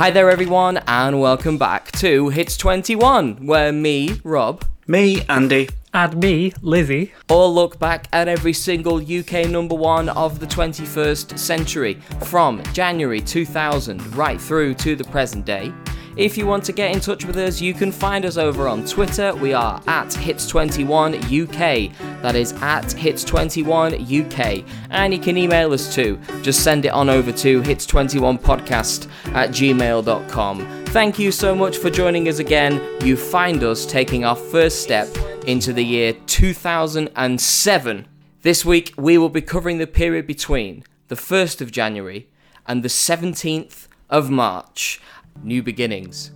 Hi there, everyone, and welcome back to Hits 21, where me, Rob, Me, Andy. And me, Lizzie. all look back at every single UK number one of the 21st century from January 2000 right through to the present day. If you want to get in touch with us, you can find us over on Twitter. We are at Hits21UK. That is at Hits21UK. And you can email us too. Just send it on over to Hits21podcast at gmail.com. Thank you so much for joining us again. You find us taking our first step into the year 2007. This week, we will be covering the period between the 1st of January and the 17th of March. New beginnings.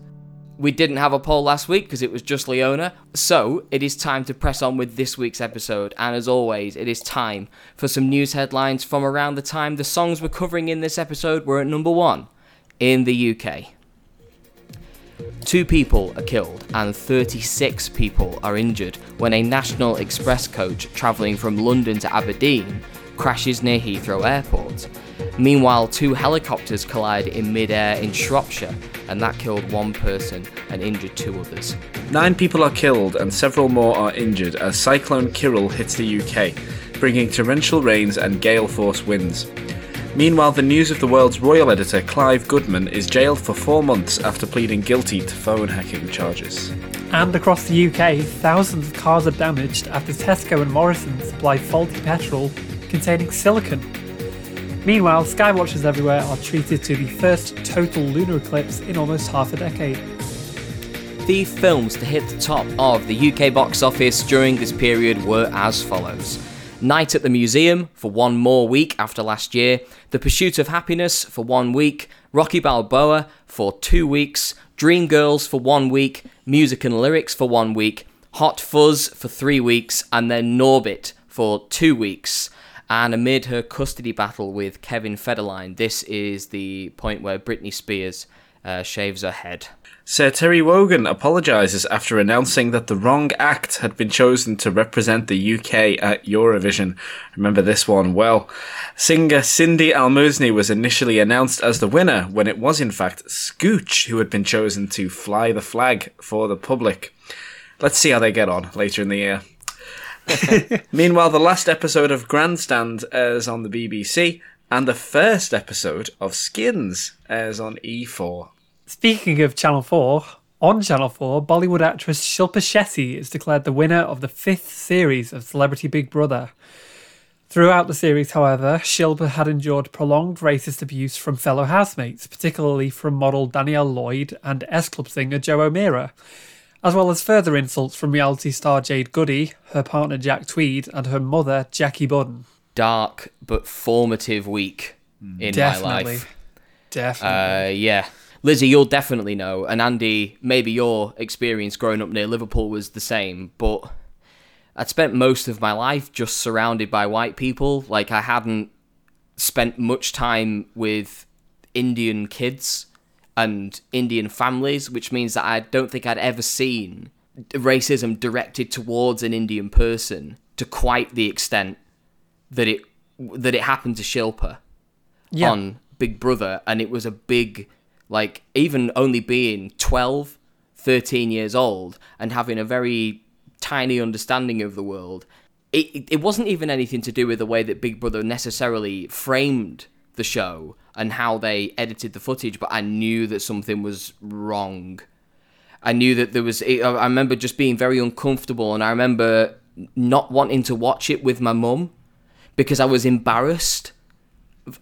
We didn't have a poll last week because it was just Leona, so it is time to press on with this week's episode. And as always, it is time for some news headlines from around the time the songs we're covering in this episode were at number one in the UK. Two people are killed and 36 people are injured when a National Express coach travelling from London to Aberdeen crashes near Heathrow Airport. Meanwhile, two helicopters collide in midair in Shropshire, and that killed one person and injured two others. Nine people are killed and several more are injured as Cyclone Kyrill hits the UK, bringing torrential rains and gale force winds. Meanwhile, the News of the World's royal editor Clive Goodman is jailed for four months after pleading guilty to phone hacking charges. And across the UK, thousands of cars are damaged after Tesco and Morrison supply faulty petrol containing silicon. Meanwhile, skywatchers everywhere are treated to the first total lunar eclipse in almost half a decade. The films to hit the top of the UK box office during this period were as follows. Night at the Museum for one more week after last year, The Pursuit of Happiness for one week, Rocky Balboa for two weeks, Dreamgirls for one week, Music and Lyrics for one week, Hot Fuzz for three weeks, and then Norbit for two weeks. And amid her custody battle with Kevin Federline, this is the point where Britney Spears uh, shaves her head. Sir Terry Wogan apologises after announcing that the wrong act had been chosen to represent the UK at Eurovision. Remember this one well. Singer Cyndi Almouzni was initially announced as the winner when it was in fact Scooch who had been chosen to fly the flag for the public. Let's see how they get on later in the year. Meanwhile, the last episode of Grandstand airs on the BBC, and the first episode of Skins airs on E E4. Speaking of Channel 4, on Channel 4, Bollywood actress Shilpa Shetty is declared the winner of the fifth series of Celebrity Big Brother. Throughout the series, however, Shilpa had endured prolonged racist abuse from fellow housemates, particularly from model Danielle Lloyd and S Club singer Jo O'Meara, as well as further insults from reality star Jade Goody, her partner Jack Tweed, and her mother Jackie Budden. Dark but formative week in my Definitely. life. Definitely. Uh, yeah. Lizzie, you'll definitely know, and Andy, maybe your experience growing up near Liverpool was the same, but I'd spent most of my life just surrounded by white people. Like, I hadn't spent much time with Indian kids and Indian families, which means that I don't think I'd ever seen racism directed towards an Indian person to quite the extent that it that it happened to Shilpa yeah. on Big Brother, and it was a big, like, even only being 12, 13 years old and having a very tiny understanding of the world. It, it, it wasn't even anything to do with the way that Big Brother necessarily framed the show and how they edited the footage, but I knew that something was wrong. I knew that there was. I remember just being very uncomfortable, and I remember not wanting to watch it with my mum because I was embarrassed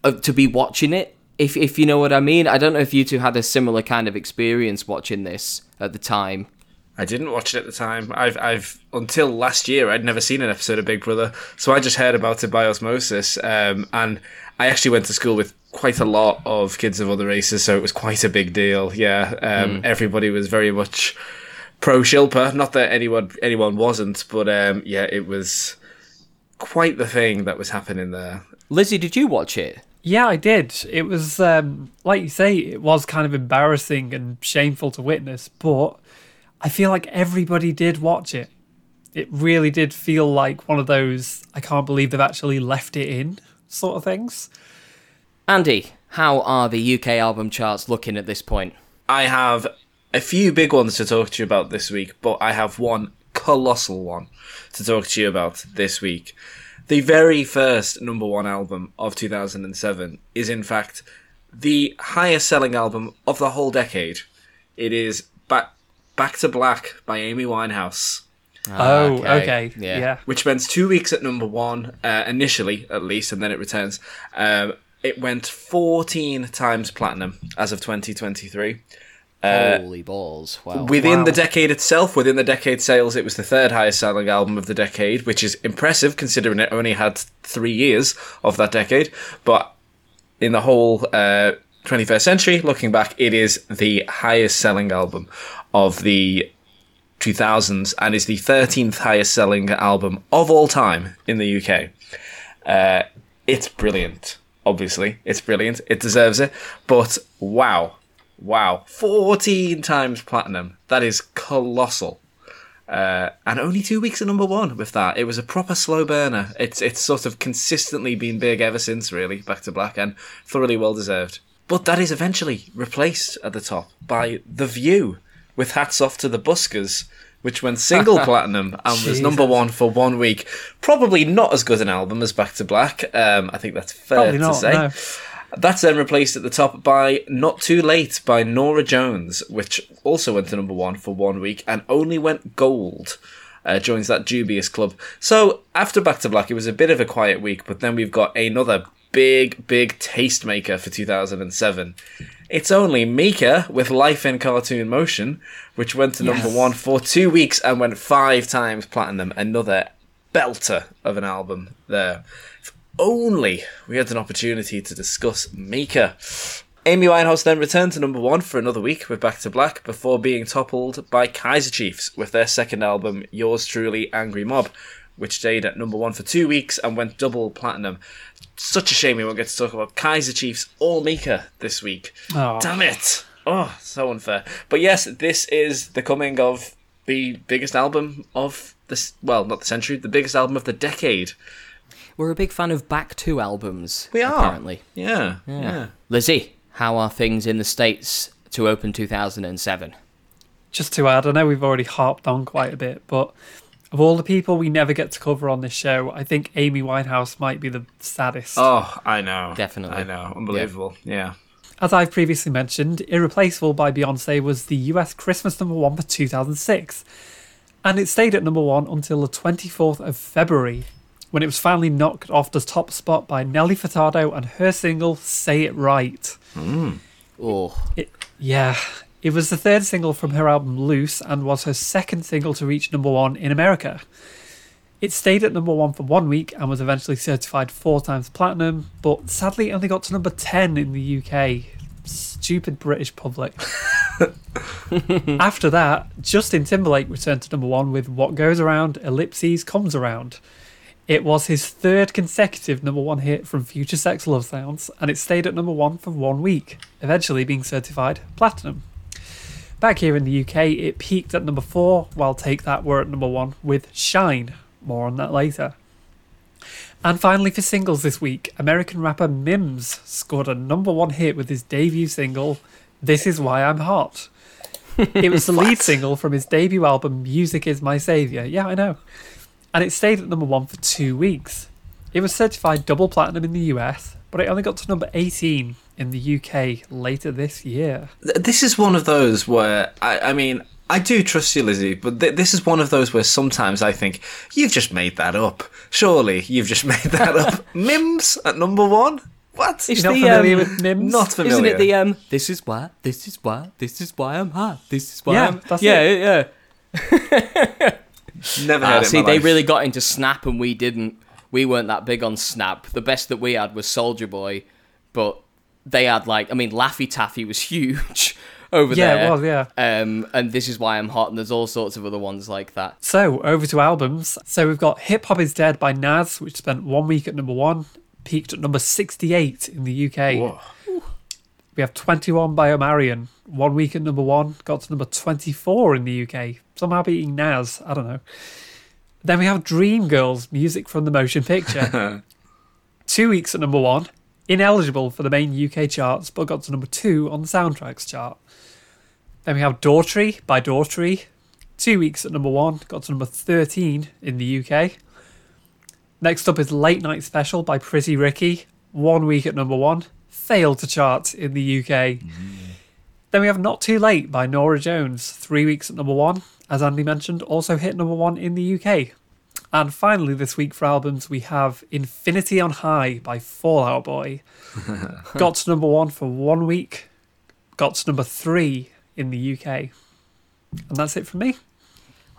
to be watching it. If if you know what I mean, I don't know if you two had a similar kind of experience watching this at the time. I didn't watch it at the time. I've, I've until last year, I'd never seen an episode of Big Brother, so I just heard about it by osmosis. Um, and I actually went to school with quite a lot of kids of other races, so it was quite a big deal. Yeah, um, everybody was very much pro Shilpa. Not that anyone anyone wasn't, but um, yeah, it was quite the thing that was happening there. Lizzie, did you watch it? Yeah, I did. It was, um, like you say, it was kind of embarrassing and shameful to witness, but I feel like everybody did watch it. It really did feel like one of those, I can't believe they've actually left it in sort of things. Andy, how are the UK album charts looking at this point? I have a few big ones to talk to you about this week, but I have one colossal one to talk to you about this week. The very first number one album of 2007 is, in fact, the highest selling album of the whole decade. It is Back, Back to Black by Amy Winehouse. Oh, okay. Yeah. Yeah. which spends two weeks at number one uh, initially, at least, and then it returns. Um, it went 14 times platinum as of 2023. Holy balls! Wow. Within Wow. the decade itself, within the decade sales, it was the third highest selling album of the decade, which is impressive considering it only had three years of that decade. But in the whole uh, 21st century, looking back, it is the highest selling album of the 2000s and is the 13th highest selling album of all time in the UK. Uh, it's brilliant, obviously. It's brilliant. It deserves it. But wow. Wow. 14 times platinum. That is colossal. Uh, and only two weeks at number one with that. It was a proper slow burner. It's it's sort of consistently been big ever since, really, Back to Black, and thoroughly well deserved. But that is eventually replaced at the top by The View, with Hats Off to the Buskers, which went single platinum and was number one for one week. Probably not as good an album as Back to Black. Um, I think that's fair Probably to not. say. No. That's then replaced at the top by Not Too Late by Norah Jones, which also went to number one for one week and only went gold. Uh, joins that dubious club. So after Back to Black, it was a bit of a quiet week, but then we've got another big, big tastemaker for 2007. It's only Mika with Life in Cartoon Motion, which went to number Yes. one for two weeks and went five times platinum. Another belter of an album there. If only we had an opportunity to discuss Mika. Amy Winehouse then returned to number one for another week with Back to Black before being toppled by Kaiser Chiefs with their second album, Yours Truly Angry Mob, which stayed at number one for two weeks and went double platinum. Such a shame we won't get to talk about Kaiser Chiefs or Mika this week. Oh. Damn it! Oh, so unfair. But yes, this is the coming of the biggest album of this, well, not the century, the biggest album of the decade. We're a big fan of back two albums. We are. apparently. Yeah, Yeah. yeah. Lizzie, how are things in the states to open 2007? Just to add, I know we've already harped on quite a bit, but of all the people we never get to cover on this show, I think Amy Winehouse might be the saddest. Oh, I know. Definitely. I know. Unbelievable. Yeah. As I've previously mentioned, Irreplaceable by Beyonce was the US Christmas number one for 2006. And it stayed at number one until the 24th of February, when it was finally knocked off the top spot by Nelly Furtado and her single Say It Right. Hmm. Oh, It, yeah, it was the third single from her album Loose and was her second single to reach number one in America. It stayed at number one for one week and was eventually certified four times platinum, but sadly only got to number 10 in the UK. Stupid British public. After that, Justin Timberlake returned to number one with What Goes Around, Ellipses Comes Around. It was his third consecutive number one hit from Future Sex Love Sounds, and it stayed at number one for one week, eventually being certified platinum. Back here in the UK, it peaked at number four, while Take That were at number one with Shine. More on that later. And finally, for singles this week, American rapper Mims scored a number one hit with his debut single, This Is Why I'm Hot. It was the lead single from his debut album, Music Is My Savior. Yeah, I know. And it stayed at number one for two weeks. It was certified double platinum in the US, but it only got to number 18 in the UK later this year. This is one of those where, I, I mean, I do trust you, Lizzie, but th- this is one of those where sometimes I think, you've just made that up. Surely you've just made that up. Mims at number one? What? It's not the, familiar um, with Mims? Not familiar. isn't it the um? This is why. This is why. This is why I'm hot. This is why Yeah, I'm. that's yeah, it. yeah. Never heard Ah, it in see, my they life. really got into Snap and we didn't. We weren't that big on Snap. The best that we had was Soulja Boy, but they had like, I mean, Laffy Taffy was huge over Yeah, there. Yeah, it was, yeah. Um, and this is why I'm hot, and there's all sorts of other ones like that. So, over to albums. So, we've got Hip Hop Is Dead by Nas, which spent one week at number one, peaked at number 68 in the UK. Whoa. We have 21 by Omarion, one week at number one, got to number 24 in the UK, somehow beating Nas. I don't know. Then we have Dreamgirls, music from the motion picture. Two weeks at number one. ineligible for the main UK charts, but got to number two on the soundtracks chart. Then we have Daughtry by Daughtry, two weeks at number one, got to number 13 in the UK. Next up is Late Night Special by Pretty Ricky, one week at number one, failed to chart in the UK. Mm-hmm. Then we have Not Too Late by Norah Jones, three weeks at number one, as Andy mentioned, also hit number one in the UK. And finally, this week for albums, we have Infinity on High by Fall Out Boy. got to number one for one week, got to number three in the UK. And that's it from me.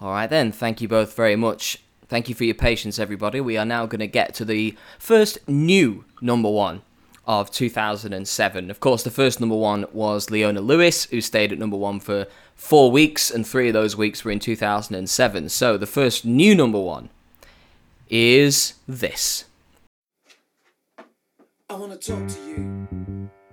All right, then. Thank you both very much. Thank you for your patience, everybody. We are now going to get to the first new number one of 2007. Of course, the first number one was Leona Lewis, who stayed at number one for four weeks, and three of those weeks were in 2007. So the first new number one is this. I want to talk to you.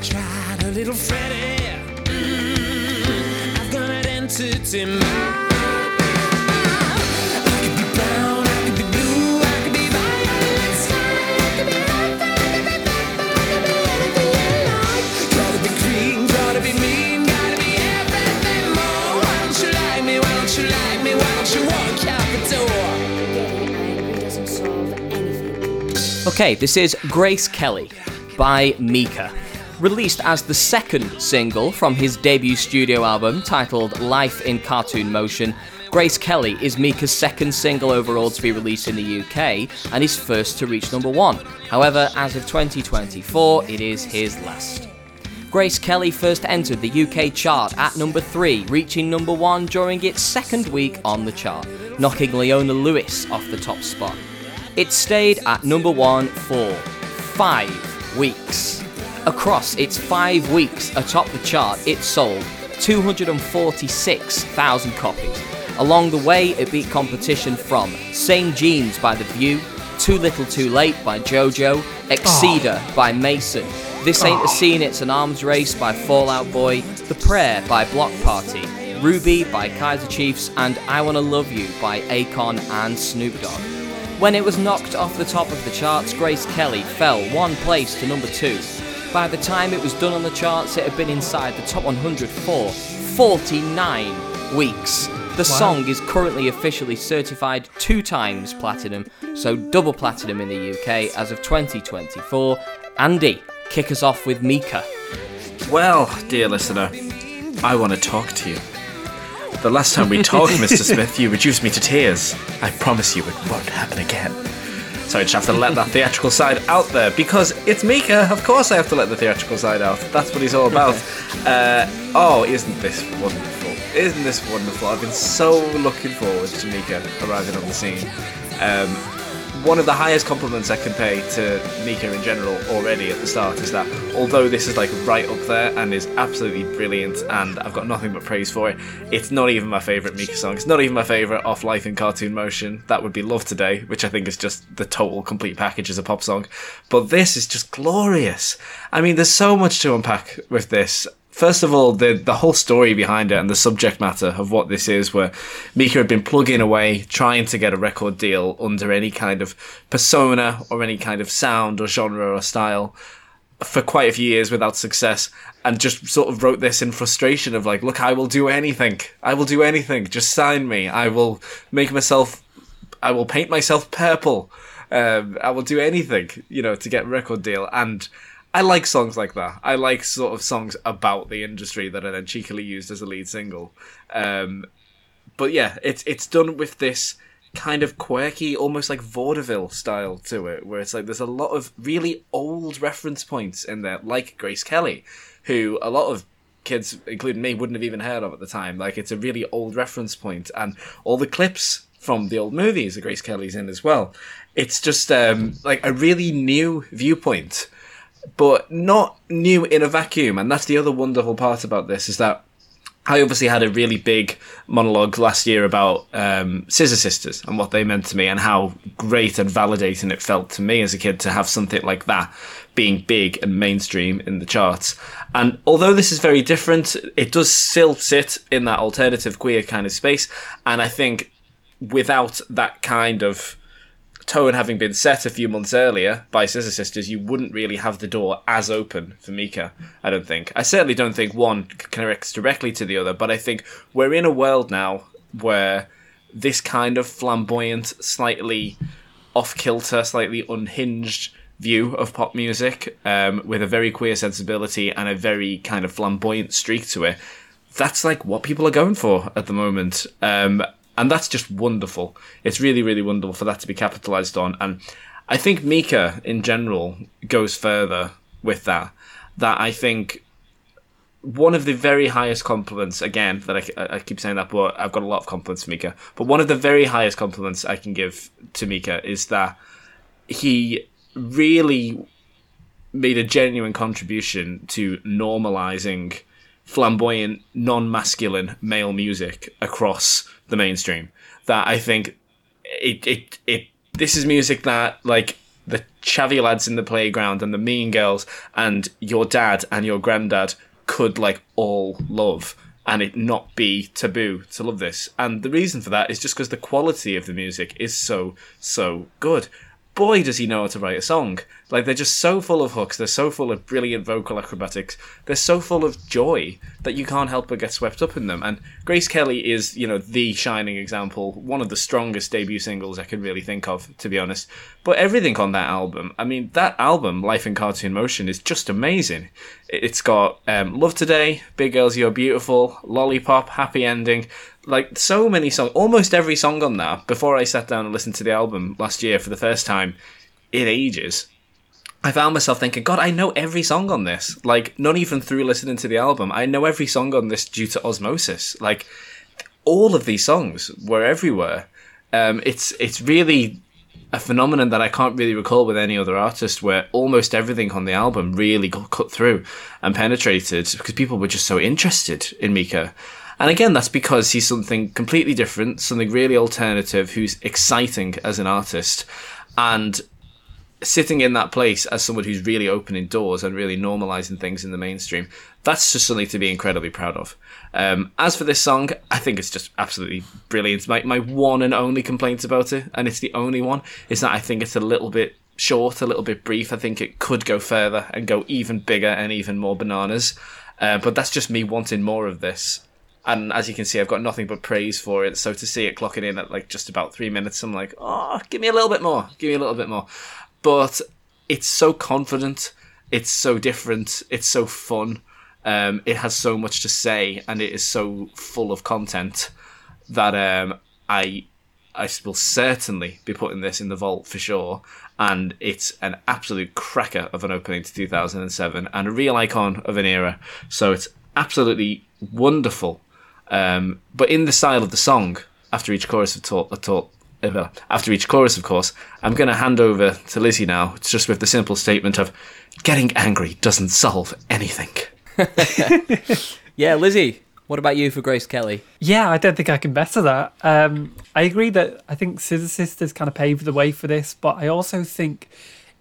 So I tried a little Freddie. Mm, I've got an entity mind. I could be brown, I could be blue, I could be violet sky, I could be red, I could be purple, I could be anything you like. Gotta be green, gotta be mean, gotta be everything more. Why don't you like me? Why don't you like me? Why don't you walk out the door? Getting angry doesn't solve anything. Okay, this is Grace Kelly by Mika. Released as the second single from his debut studio album titled Life in Cartoon Motion, Grace Kelly is Mika's second single overall to be released in the UK and his first to reach number one. However, as of 2024, it is his last. Grace Kelly first entered the UK chart at number 3, reaching number 1 during its second week on the chart, knocking Leona Lewis off the top spot. It stayed at number 1 for 5 weeks. Across its 5 weeks atop the chart, it sold 246,000 copies. Along the way, it beat competition from Same Jeans by The View, Too Little Too Late by JoJo, Exceeder ah. by Mason, This Ain't a ah. Scene, It's an Arms Race by Fall Out Boy, The Prayer by Block Party, Ruby by Kaiser Chiefs, and I Wanna Love You by Akon and Snoop Dogg. When it was knocked off the top of the charts, Grace Kelly fell one place to number two. By the time it was done on the charts, it had been inside the top 100 for 49 weeks. The song is currently officially certified two times platinum, so double platinum in the UK as of 2024. Andy, kick us off with Mika. Well, dear listener, I want to talk to you. The last time we talked, Mr. Smith, you reduced me to tears. I promise you it won't happen again. So I just have to let that theatrical side out there because it's Mika. Of course, I have to let the theatrical side out. That's what he's all about. Uh, oh, isn't this wonderful? Isn't this wonderful? I've been so looking forward to Mika arriving on the scene. Um, one of the highest compliments I can pay to Mika in general already at the start is that although this is like right up there and is absolutely brilliant and I've got nothing but praise for it, it's not even my favourite Mika song. It's not even my favourite off Life in Cartoon Motion. That would be Love Today, which I think is just the total complete package as a pop song. But this is just glorious. I mean, there's so much to unpack with this. First of all, the the whole story behind it and the subject matter of what this is, where Mika had been plugging away, trying to get a record deal under any kind of persona or any kind of sound or genre or style for quite a few years without success, and just sort of wrote this in frustration of like, look, I will do anything, I will do anything, just sign me, I will make myself, I will paint myself purple, um, I will do anything, you know, to get a record deal, and I like songs like that. I like sort of songs about the industry that are then cheekily used as a lead single. Um, but yeah, it's it's done with this kind of quirky, almost like vaudeville style to it, where it's like there's a lot of really old reference points in there, like Grace Kelly, who a lot of kids, including me, wouldn't have even heard of at the time. Like it's a really old reference point, and all the clips from the old movies that Grace Kelly's in as well. It's just um, like a really new viewpoint, but not new in a vacuum. And that's the other wonderful part about this is that I obviously had a really big monologue last year about um, Scissor Sisters and what they meant to me and how great and validating it felt to me as a kid to have something like that being big and mainstream in the charts. And although this is very different, it does still sit in that alternative queer kind of space. And I think without that kind of tone having been set a few months earlier by Scissor Sisters, you wouldn't really have the door as open for Mika. I don't think. I certainly don't think one connects directly to the other, but I think we're in a world now where this kind of flamboyant, slightly off kilter, slightly unhinged view of pop music, um, with a very queer sensibility and a very kind of flamboyant streak to it. That's like what people are going for at the moment. Um, and that's just wonderful. It's really, really wonderful for that to be capitalized on. And I think Mika in general goes further with that. That I think one of the very highest compliments, again, that I, I keep saying that, but I've got a lot of compliments for Mika. But one of the very highest compliments I can give to Mika is that he really made a genuine contribution to normalizing flamboyant, non-masculine male music across the mainstream. That I think it it it this is music that like the chavvy lads in the playground and the mean girls and your dad and your granddad could like all love and it not be taboo to love this. And the reason for that is just because the quality of the music is so so good boy, does he know how to write a song. Like, they're just so full of hooks, they're so full of brilliant vocal acrobatics, they're so full of joy that you can't help but get swept up in them. And Grace Kelly is, you know, the shining example, one of the strongest debut singles I can really think of, to be honest. But everything on that album, I mean, that album, Life in Cartoon Motion, is just amazing. It's got um, Love Today, Big Girls You're Beautiful, Lollipop, Happy Ending, like so many songs, almost every song on that. Before I sat down and listened to the album last year for the first time in ages, I found myself thinking, God, I know every song on this. Like, not even through listening to the album, I know every song on this due to osmosis. Like, all of these songs were everywhere. Um, it's it's really a phenomenon that I can't really recall with any other artist, where almost everything on the album really got cut through and penetrated because people were just so interested in Mika. And again, that's because he's something completely different, something really alternative, who's exciting as an artist. And sitting in that place as someone who's really opening doors and really normalizing things in the mainstream, that's just something to be incredibly proud of. Um, as for this song, I think it's just absolutely brilliant. My, my one and only complaint about it, and it's the only one, is that I think it's a little bit short, a little bit brief. I think it could go further and go even bigger and even more bananas. Uh, but that's just me wanting more of this and as you can see, I've got nothing but praise for it. So to see it clocking in at like just about three minutes, I'm like, oh, give me a little bit more, give me a little bit more. But it's so confident, it's so different, it's so fun. Um, it has so much to say, and it is so full of content that um, I I will certainly be putting this in the vault for sure. And it's an absolute cracker of an opening to 2007 and a real icon of an era. So it's absolutely wonderful um, but in the style of the song, after each chorus of talk, talk uh, after each chorus, of course, I'm going to hand over to Lizzie now. It's just with the simple statement of getting angry doesn't solve anything. yeah, Lizzie, what about you for Grace Kelly? Yeah, I don't think I can better that. Um, I agree that I think Scissor Sisters kind of paved the way for this, but I also think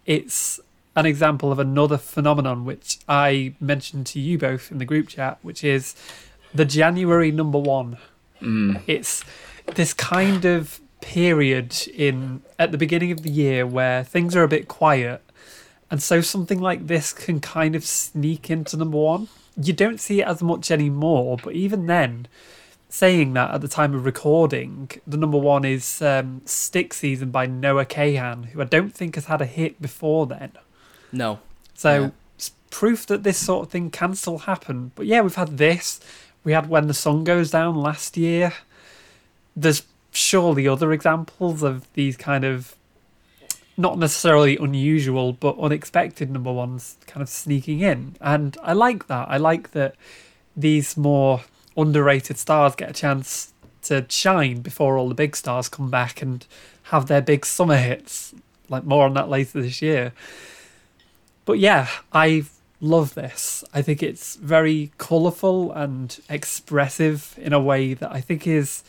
it's an example of another phenomenon which I mentioned to you both in the group chat, which is the January number one. Mm. It's this kind of period in at the beginning of the year where things are a bit quiet, and so something like this can kind of sneak into number one. You don't see it as much anymore, but even then, saying that at the time of recording, the number one is um, Stick Season by Noah Kahan, who I don't think has had a hit before then. No. So Yeah. it's proof that this sort of thing can still happen. But yeah, we've had this. We had When the Sun Goes Down last year. There's surely other examples of these kind of not necessarily unusual but unexpected number ones kind of sneaking in. And I like that. I like that these more underrated stars get a chance to shine before all the big stars come back and have their big summer hits. Like more on that later this year. But yeah, I love this. I think it's very colourful and expressive in a way that I think is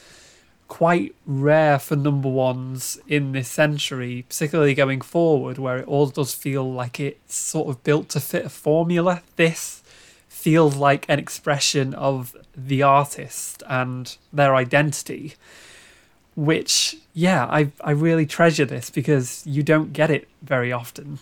quite rare for number ones in this century, particularly going forward, where it all does feel like it's sort of built to fit a formula. This feels like an expression of the artist and their identity, which, yeah, I, I really treasure this because you don't get it very often.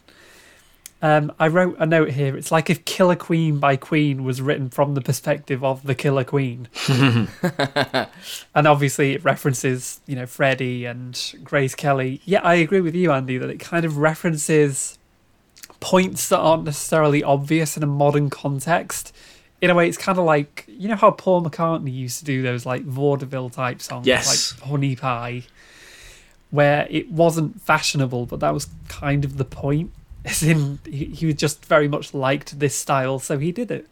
Um, I wrote a note here. It's like if Killer Queen by Queen was written from the perspective of the Killer Queen. and obviously it references, you know, Freddie and Grace Kelly. Yeah, I agree with you, Andy, that it kind of references points that aren't necessarily obvious in a modern context. In a way, it's kind of like, you know how Paul McCartney used to do those like vaudeville type songs, Yes. like Honey Pie, where it wasn't fashionable, but that was kind of the point. As in, he, he just very much liked this style, so he did it.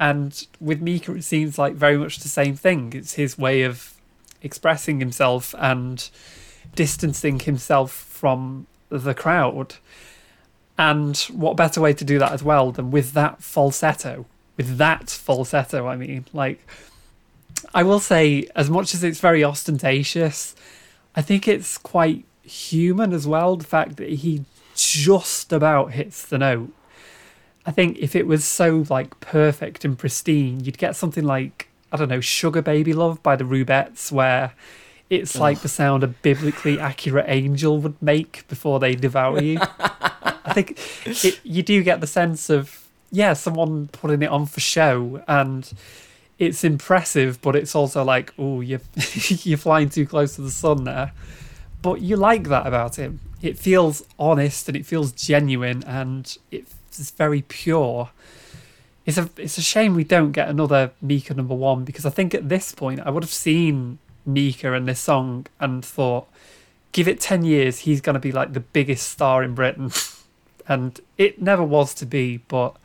And with Mika, it seems like very much the same thing. It's his way of expressing himself and distancing himself from the crowd. And what better way to do that as well than with that falsetto? With that falsetto, I mean. Like, I will say, as much as it's very ostentatious, I think it's quite human as well. The fact that he just about hits the note. I think if it was so like perfect and pristine, you'd get something like I don't know, "Sugar Baby Love" by the Rubettes, where it's like the sound a biblically accurate angel would make before they devour you. I think it, you do get the sense of yeah, someone putting it on for show, and it's impressive, but it's also like oh, you're you're flying too close to the sun there. But you like that about him. It feels honest and it feels genuine and it's very pure. It's a it's a shame we don't get another Mika number one because I think at this point I would have seen Mika and this song and thought, give it ten years, he's gonna be like the biggest star in Britain. and it never was to be, but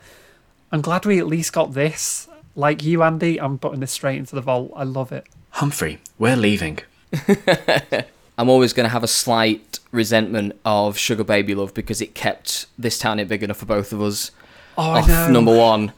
I'm glad we at least got this. Like you, Andy, I'm putting this straight into the vault. I love it. Humphrey, we're leaving. I'm always going to have a slight resentment of Sugar Baby Love because it kept this town ain't big enough for both of us Oh, off know. number one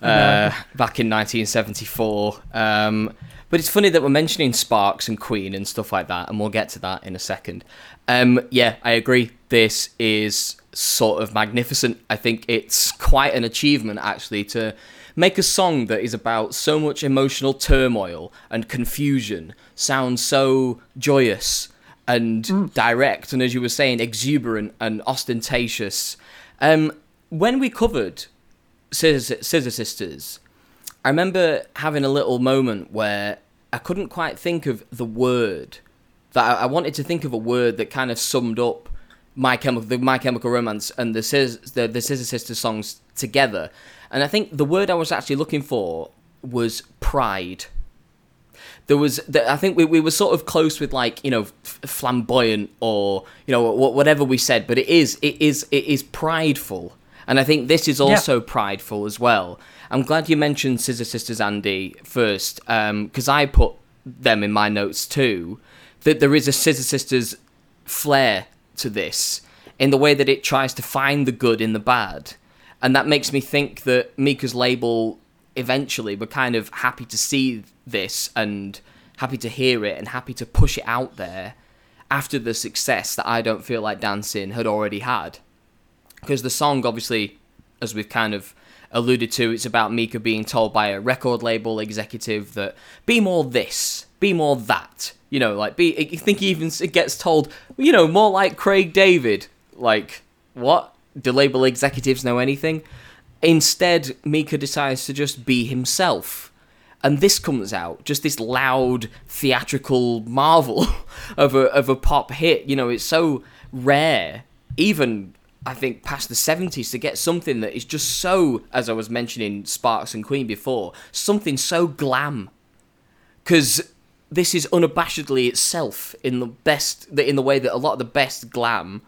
uh, back in 1974. Um, but it's funny that we're mentioning Sparks and Queen and stuff like that, and we'll get to that in a second. Um, yeah, I agree. This is sort of magnificent. I think it's quite an achievement actually to make a song that is about so much emotional turmoil and confusion sound so joyous and direct, and as you were saying, exuberant and ostentatious. Um, when we covered Scissor, Scissor Sisters, I remember having a little moment where I couldn't quite think of the word that I, I wanted to think of a word that kind of summed up my chemical, the My Chemical Romance and the Scissor, the, the Scissor Sisters songs together, and I think the word I was actually looking for was pride. There was, the, I think we, we were sort of close with like you know f- flamboyant or you know wh- whatever we said, but it is it is it is prideful, and I think this is also prideful as well. I'm glad you mentioned Scissor Sisters, Andy, first, um, because I put them in my notes too. That there is a Scissor Sisters flair to this in the way that it tries to find the good in the bad, and that makes me think that Mika's label eventually were kind of happy to see this and happy to hear it and happy to push it out there after the success that I don't feel like dancing had already had. Because the song obviously as we've kind of alluded to it's about Mika being told by a record label executive that be more this be more that you know like be I think he even gets told you know more like Craig David. Like what? Do label executives know anything instead Mika decides to just be himself. And this comes out just this loud theatrical marvel of a of a pop hit. You know it's so rare even I think past the 70s to get something that is just so as I was mentioning Sparks and Queen before something so glam. Cuz this is unabashedly itself in the best in the way that a lot of the best glam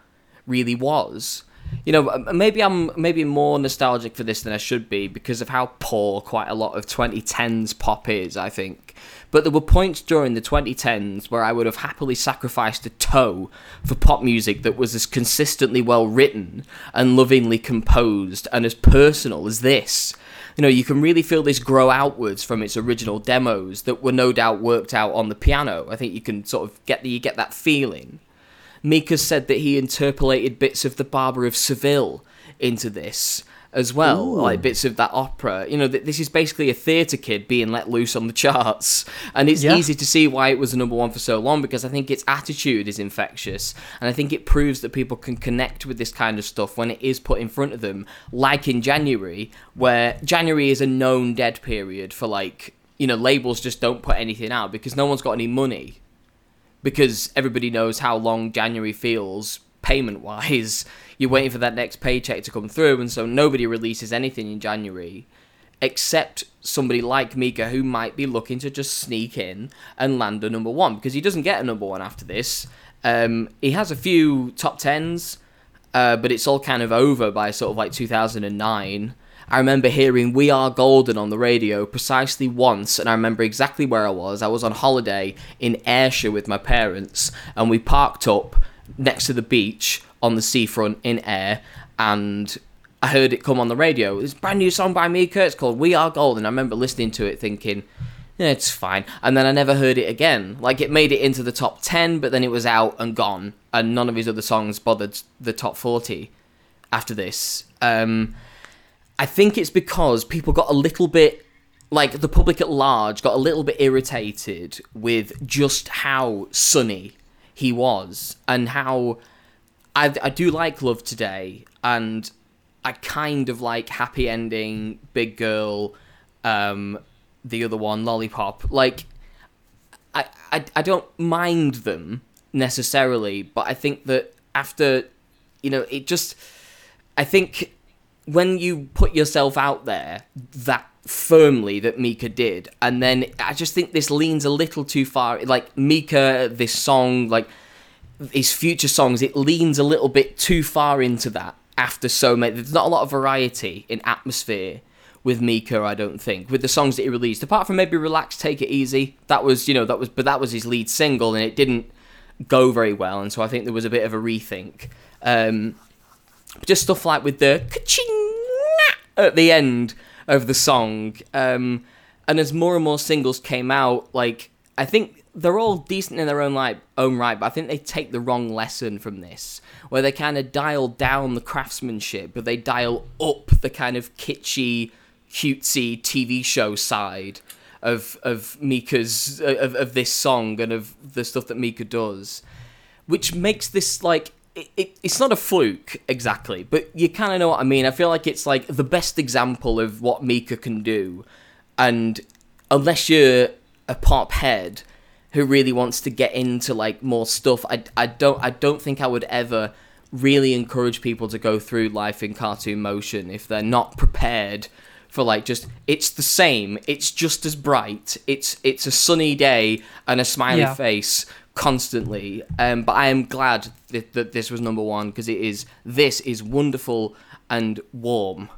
really was you know, maybe I'm maybe more nostalgic for this than I should be because of how poor quite a lot of 2010s pop is. I think, But there were points during the 2010s where I would have happily sacrificed a toe for pop music that was as consistently well written and lovingly composed and as personal as this. You know, you can really feel this grow outwards from its original demos that were no doubt worked out on the piano. I think you can sort of get the, you get that feeling. Mika said that he interpolated bits of the Barber of Seville into this as well, like bits of that opera. You know, th- this is basically a theatre kid being let loose on the charts, and it's Yeah. easy to see why it was the number one for so long because I think its attitude is infectious, and I think it proves that people can connect with this kind of stuff when it is put in front of them, like in January, where January is a known dead period for like. You know, labels just don't put anything out because no one's got any money because everybody knows how long January feels payment wise. You're waiting for that next paycheck to come through, and so nobody releases anything in January except somebody like Mika who might be looking to just sneak in and land a number one because he doesn't get a number one after this. Um, he has a few top tens, uh, but it's all kind of over by sort of like 2009. I remember hearing We Are Golden on the radio precisely once, and I remember exactly where I was. I was on holiday in Ayrshire with my parents, and we parked up next to the beach on the seafront in Ayr, and I heard it come on the radio. It's a brand new song by Mika. It's called We Are Golden. I remember listening to it thinking, yeah, it's fine. And then I never heard it again. Like it made it into the top 10, but then it was out and gone. And none of his other songs bothered the top 40 after this. Um, I think it's because people got a little bit, like the public at large, got a little bit irritated with just how sunny he was and how I, I do like Love Today and I kind of like Happy Ending, Big Girl, um, the other one, Lollipop. Like, I, I, I don't mind them necessarily, but I think that after, you know, it just, I think when you put yourself out there that firmly that Mika did, and then I just think this leans a little too far. Like Mika, this song, like his future songs, it leans a little bit too far into that after so many. There's not a lot of variety in atmosphere with Mika, I don't think, with the songs that he released. Apart from maybe "Relax, Take It Easy," that was you know that was, but that was his lead single, and it didn't go very well, and so I think there was a bit of a rethink. Um, just stuff like with the ka-ching at the end of the song. Um, and as more and more singles came out, like I think they're all decent in their own like own right, but I think they take the wrong lesson from this, where they kind of dial down the craftsmanship, but they dial up the kind of kitschy, cutesy TV show side of of Mika's of, of this song and of the stuff that Mika does which makes this like it, it, it's not a fluke exactly, but you kind of know what I mean. I feel like it's like the best example of what Mika can do, and unless you're a pop head who really wants to get into like more stuff, I, I don't I don't think I would ever really encourage people to go through life in cartoon motion if they're not prepared for like just it's the same it's just as bright it's it's a sunny day and a smiley Yeah. face constantly. Um but i am glad that, that this was number one because it is this is wonderful and warm.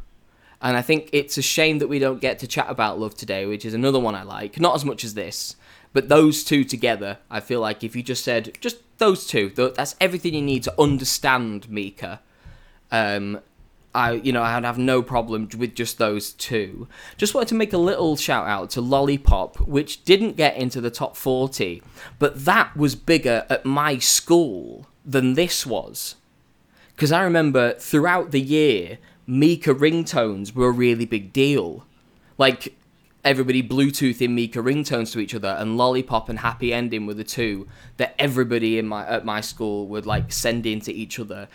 And i think it's a shame that we don't get to chat about love today which is another one i like. Not as much as this but those two together i feel like if you just said just those two that's everything you need to understand mika. Um, I you know I'd have no problem with just those two. Just wanted to make a little shout out to Lollipop, which didn't get into the top forty, but that was bigger at my school than this was. Because I remember throughout the year, Mika ringtones were a really big deal. Like everybody Bluetoothing Mika ringtones to each other, and Lollipop and Happy Ending were the two that everybody in my at my school would like send in to each other.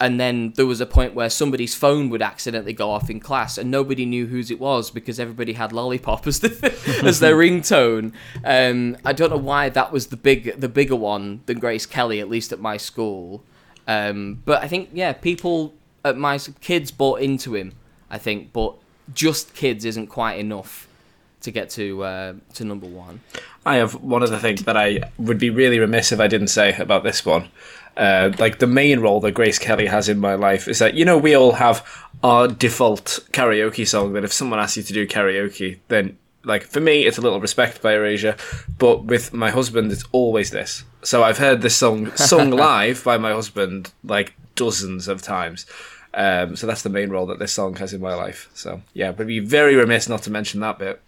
And then there was a point where somebody's phone would accidentally go off in class, and nobody knew whose it was because everybody had Lollipop as the, as their ringtone. Um, I don't know why that was the big the bigger one than Grace Kelly, at least at my school. Um, but I think yeah, people at my kids bought into him. I think, but just kids isn't quite enough to get to uh, to number one. I have one of the things that I would be really remiss if I didn't say about this one. Uh, like the main role that Grace Kelly has in my life is that you know we all have our default karaoke song that if someone asks you to do karaoke, then like for me, it's a little respect by Erasure, but with my husband, it's always this. So I've heard this song sung live by my husband like dozens of times. Um, so that's the main role that this song has in my life. So yeah, but be very remiss not to mention that bit.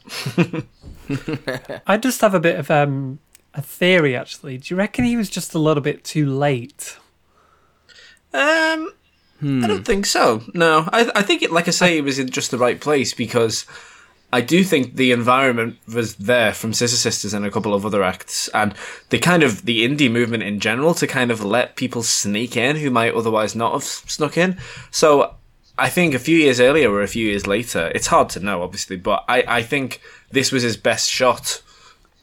I just have a bit of um, a theory, actually. Do you reckon he was just a little bit too late? Um, I don't think so. No, I I think it, like I say, it was in just the right place because I do think the environment was there from Scissor Sisters and a couple of other acts, and the kind of the indie movement in general to kind of let people sneak in who might otherwise not have snuck in. So I think a few years earlier or a few years later, it's hard to know, obviously, but I I think this was his best shot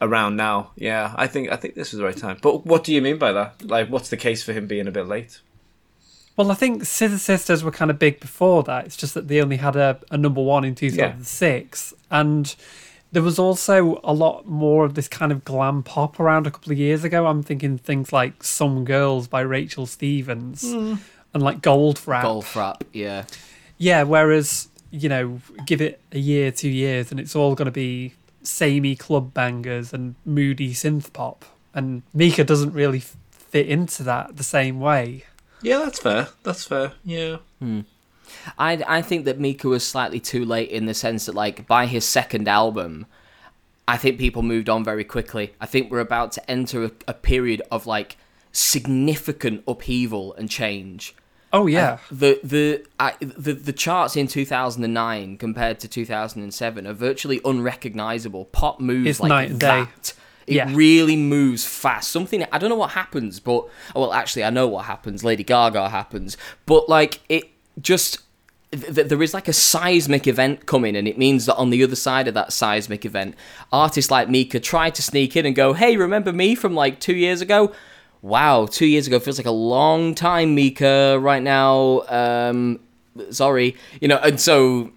around now. Yeah, I think I think this was the right time. But what do you mean by that? Like, what's the case for him being a bit late? Well, I think Scissor Sisters were kind of big before that. It's just that they only had a, a number one in 2006. And there was also a lot more of this kind of glam pop around a couple of years ago. I'm thinking things like Some Girls by Rachel Stevens hmm. and like Goldfrapp. Gold frap, yeah. Yeah, whereas, you know, give it a year, two years, and it's all going to be samey club bangers and moody synth pop. And Mika doesn't really f- fit into that the same way. Yeah, that's fair. That's fair. Yeah. Hmm. I I think that Mika was slightly too late in the sense that like by his second album, I think people moved on very quickly. I think we're about to enter a, a period of like significant upheaval and change. Oh, yeah. The the I, the the charts in 2009 compared to 2007 are virtually unrecognizable. Pop moves It's like night and day. that. It Yeah. really moves fast. Something I don't know what happens, but well, actually, I know what happens. Lady Gaga happens, but like it just th- there is like a seismic event coming, and it means that on the other side of that seismic event, artists like Mika try to sneak in and go, "Hey, remember me from like two years ago?" Wow, two years ago feels like a long time, Mika. Right now, um, sorry, you know, and so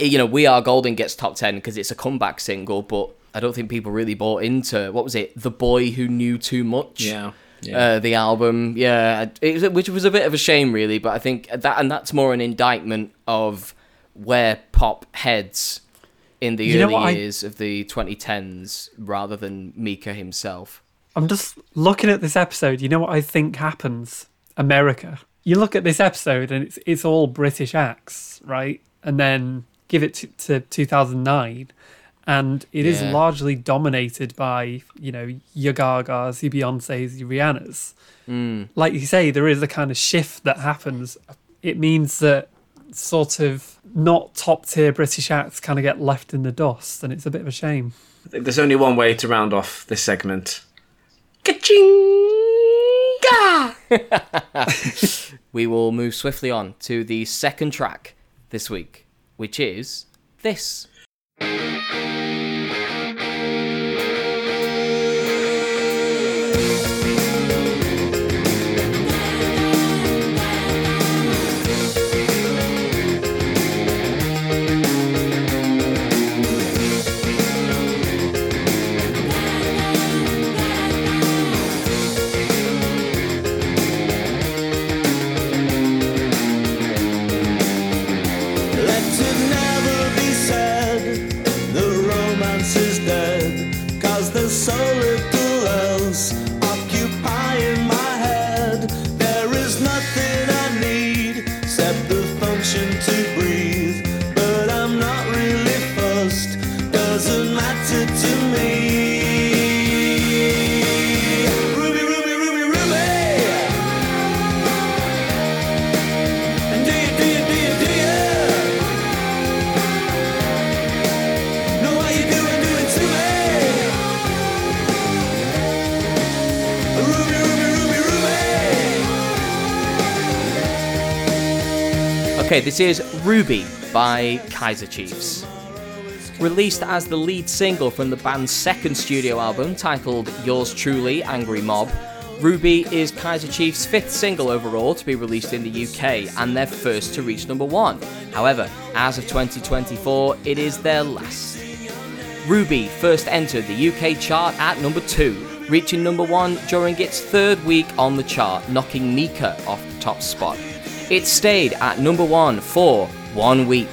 you know, We Are Golden gets top 10 because it's a comeback single, but I don't think people really bought into what was it? The Boy Who Knew Too Much. Yeah. Yeah. Uh, the album, yeah, it which was a bit of a shame, really. But I think that, and that's more an indictment of where pop heads in the You early what I- years of the 2010s, rather than Mika himself. I'm just looking at this episode. You know what I think happens? America. You look at this episode and it's it's all British acts, right? And then give it to, to 2009, and it is Yeah. largely dominated by you know your Gagas, your Beyonces, your Rihannas. Hmm. Like you say, there is a kind of shift that happens. It means that sort of not top tier British acts kind of get left in the dust, and it's a bit of a shame. I think there's only one way to round off this segment. Ka-ching! We will move swiftly on to the second track this week, which is this. So little else Okay, this is Ruby by Kaiser Chiefs. Released as the lead single from the band's second studio album titled Yours Truly Angry Mob, Ruby is Kaiser Chiefs' fifth single overall to be released in the UK and their first to reach number one. However, as of 2024, it is their last. Ruby first entered the UK chart at number 2, reaching number 1 during its third week on the chart, knocking Mika off the top spot. It stayed at number 1 for one week.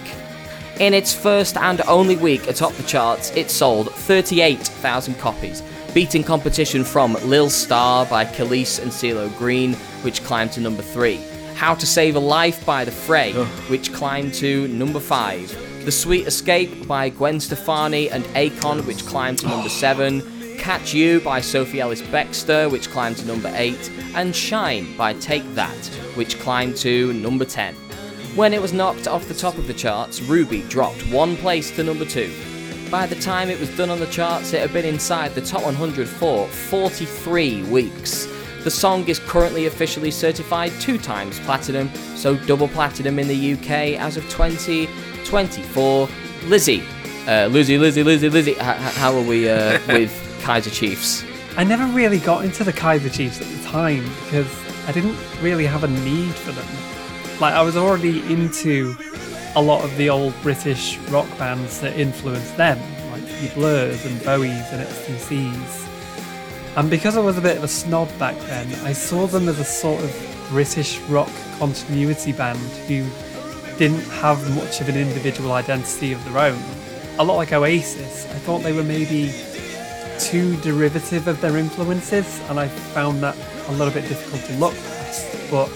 In its first and only week atop the charts, it sold 38,000 copies, beating competition from Lil Star by Kelis and CeeLo Green, which climbed to number 3. How to Save a Life by The Fray, which climbed to number 5. The Sweet Escape by Gwen Stefani and Akon, which climbed to number 7. Catch You by Sophie Ellis Bextor, which climbed to number 8. And Shine by Take That, which climbed to number 10. When it was knocked off the top of the charts, Ruby dropped one place to number 2. By the time it was done on the charts, it had been inside the top 100 for 43 weeks. The song is currently officially certified two times platinum, so double platinum in the UK as of 2024. Lizzie, uh, Lizzie, Lizzie, Lizzie, Lizzie, h- how are we uh, with Kaiser Chiefs? I never really got into the Kaiser Chiefs at the time because I didn't really have a need for them. Like I was already into a lot of the old British rock bands that influenced them, like the Blurs and Bowies and XTCs. And because I was a bit of a snob back then, I saw them as a sort of British rock continuity band who didn't have much of an individual identity of their own. A lot like Oasis, I thought they were maybe too derivative of their influences, and I found that a little bit difficult to look past. But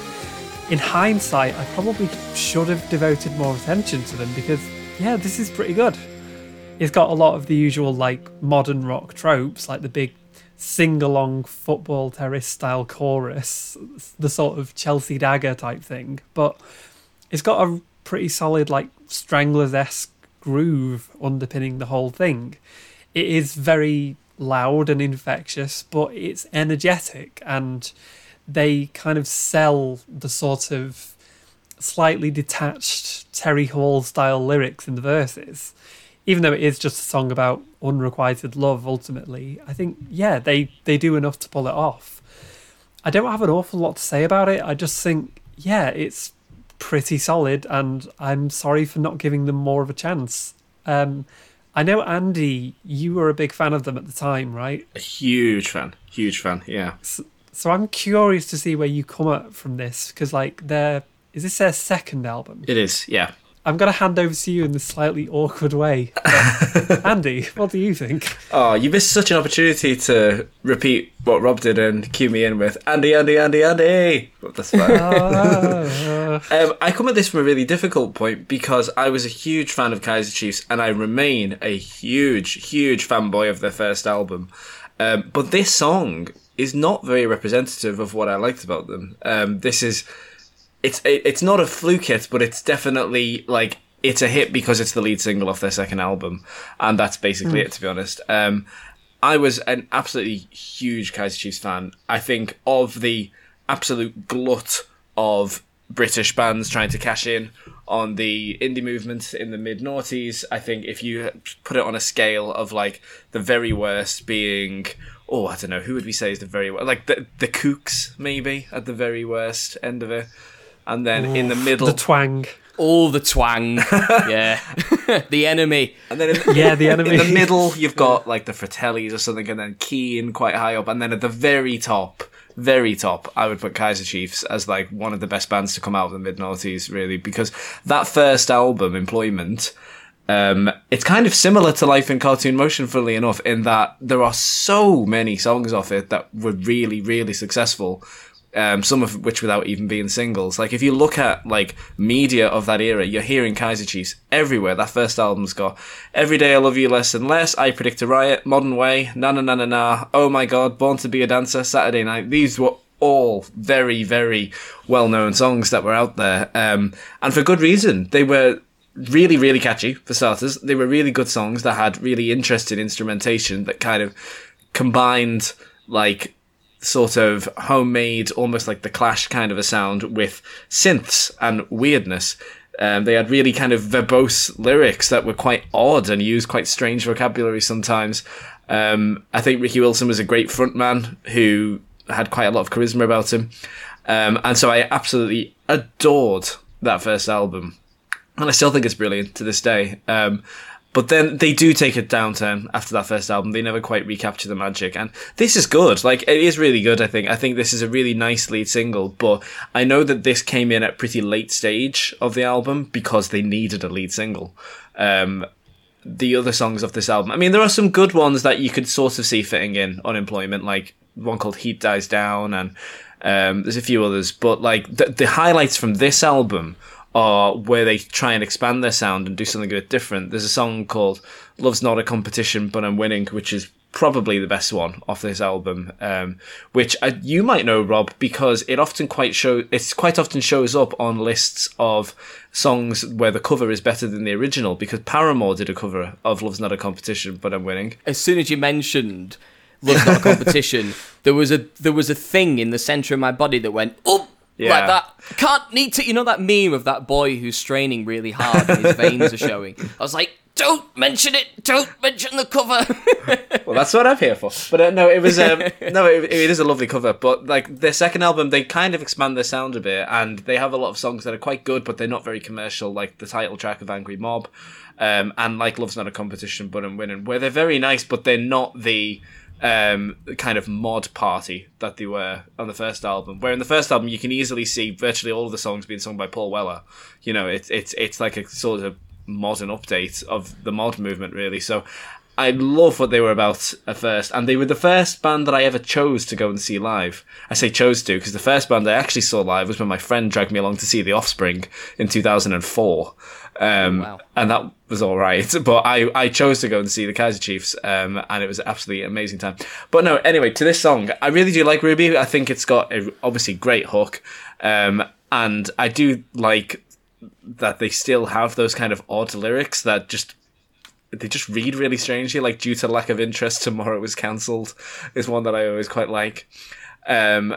in hindsight, I probably should have devoted more attention to them because, yeah, this is pretty good. It's got a lot of the usual, like, modern rock tropes, like the big sing along football terrace style chorus, the sort of Chelsea dagger type thing, but it's got a pretty solid, like, Stranglers esque groove underpinning the whole thing. It is very loud and infectious, but it's energetic and they kind of sell the sort of slightly detached Terry Hall style lyrics in the verses. Even though it is just a song about unrequited love ultimately, I think yeah, they they do enough to pull it off. I don't have an awful lot to say about it. I just think yeah, it's pretty solid and I'm sorry for not giving them more of a chance. Um I know Andy, you were a big fan of them at the time, right? A huge fan, huge fan. Yeah. So I'm curious to see where you come up from this because, like, their is this their second album? It is. Yeah. I'm gonna hand over to you in this slightly awkward way. Andy, what do you think? Oh, you missed such an opportunity to repeat what Rob did and cue me in with Andy, Andy, Andy, Andy. But that's fine. Uh, Um, I come at this from a really difficult point because I was a huge fan of Kaiser Chiefs and I remain a huge, huge fanboy of their first album. Um, but this song is not very representative of what I liked about them. Um, this is, it's it, it's not a fluke hit, but it's definitely like it's a hit because it's the lead single off their second album, and that's basically it. To be honest, um, I was an absolutely huge Kaiser Chiefs fan. I think of the absolute glut of British bands trying to cash in on the indie movement in the mid noughties. I think if you put it on a scale of like the very worst being, oh, I don't know, who would we say is the very worst? Like the the Kooks maybe at the very worst end of it, and then in the middle, the twang. All the twang, yeah. the enemy. and then in, Yeah, the enemy. in the middle you've got like the Fratellis or something, and then Keane quite high up, and then at the very top. Very top, I would put Kaiser Chiefs as like one of the best bands to come out of the mid noughties, really, because that first album, Employment, um, it's kind of similar to Life in Cartoon Motion, funnily enough, in that there are so many songs off it that were really, really successful. Um, some of which without even being singles. Like if you look at like media of that era, you're hearing Kaiser Chiefs everywhere. That first album's got "Every Day I Love You Less and Less," "I Predict a Riot," "Modern Way," "Na Na Na Na Na," "Oh My God," "Born to Be a Dancer," "Saturday Night." These were all very, very well-known songs that were out there, um, and for good reason. They were really, really catchy for starters. They were really good songs that had really interesting instrumentation that kind of combined like sort of homemade, almost like the Clash kind of a sound with synths and weirdness. Um, they had really kind of verbose lyrics that were quite odd and used quite strange vocabulary sometimes. Um, I think Ricky Wilson was a great frontman who had quite a lot of charisma about him. Um, and so I absolutely adored that first album. And I still think it's brilliant to this day. Um, but then they do take a downturn after that first album. They never quite recapture the magic, and this is good. Like it is really good. I think. I think this is a really nice lead single. But I know that this came in at pretty late stage of the album because they needed a lead single. Um, the other songs of this album. I mean, there are some good ones that you could sort of see fitting in unemployment, like one called Heat Dies Down, and um, there's a few others. But like the, the highlights from this album where they try and expand their sound and do something a bit different. There's a song called "Love's Not a Competition, but I'm Winning," which is probably the best one off this album, um, which I, you might know, Rob, because it often quite show it's quite often shows up on lists of songs where the cover is better than the original. Because Paramore did a cover of "Love's Not a Competition, but I'm Winning." As soon as you mentioned Love's Not a Competition, there was a there was a thing in the centre of my body that went up. Yeah. Like that, can't need to. You know that meme of that boy who's straining really hard and his veins are showing. I was like, don't mention it. Don't mention the cover. Well, that's what I'm here for. But uh, no, it was um, no, it, it is a lovely cover. But like their second album, they kind of expand their sound a bit, and they have a lot of songs that are quite good, but they're not very commercial. Like the title track of Angry Mob, um, and like Love's Not a Competition, but I'm winning, where they're very nice, but they're not the um kind of mod party that they were on the first album where in the first album you can easily see virtually all of the songs being sung by paul weller. You know it's it's it's like a sort of modern update of the mod movement really. So I love what they were about at first, and they were the first band that I ever chose to go and see live. I say chose to because the first band I actually saw live was when my friend dragged me along to see The Offspring in 2004, um, wow. and that was all right. But I, I chose to go and see the Kaiser Chiefs, um, and it was absolutely amazing time. But no, anyway, to this song, I really do like Ruby. I think it's got a obviously great hook, um, and I do like that they still have those kind of odd lyrics that just they just read really strangely. Like due to lack of interest, tomorrow was cancelled is one that I always quite like. Um,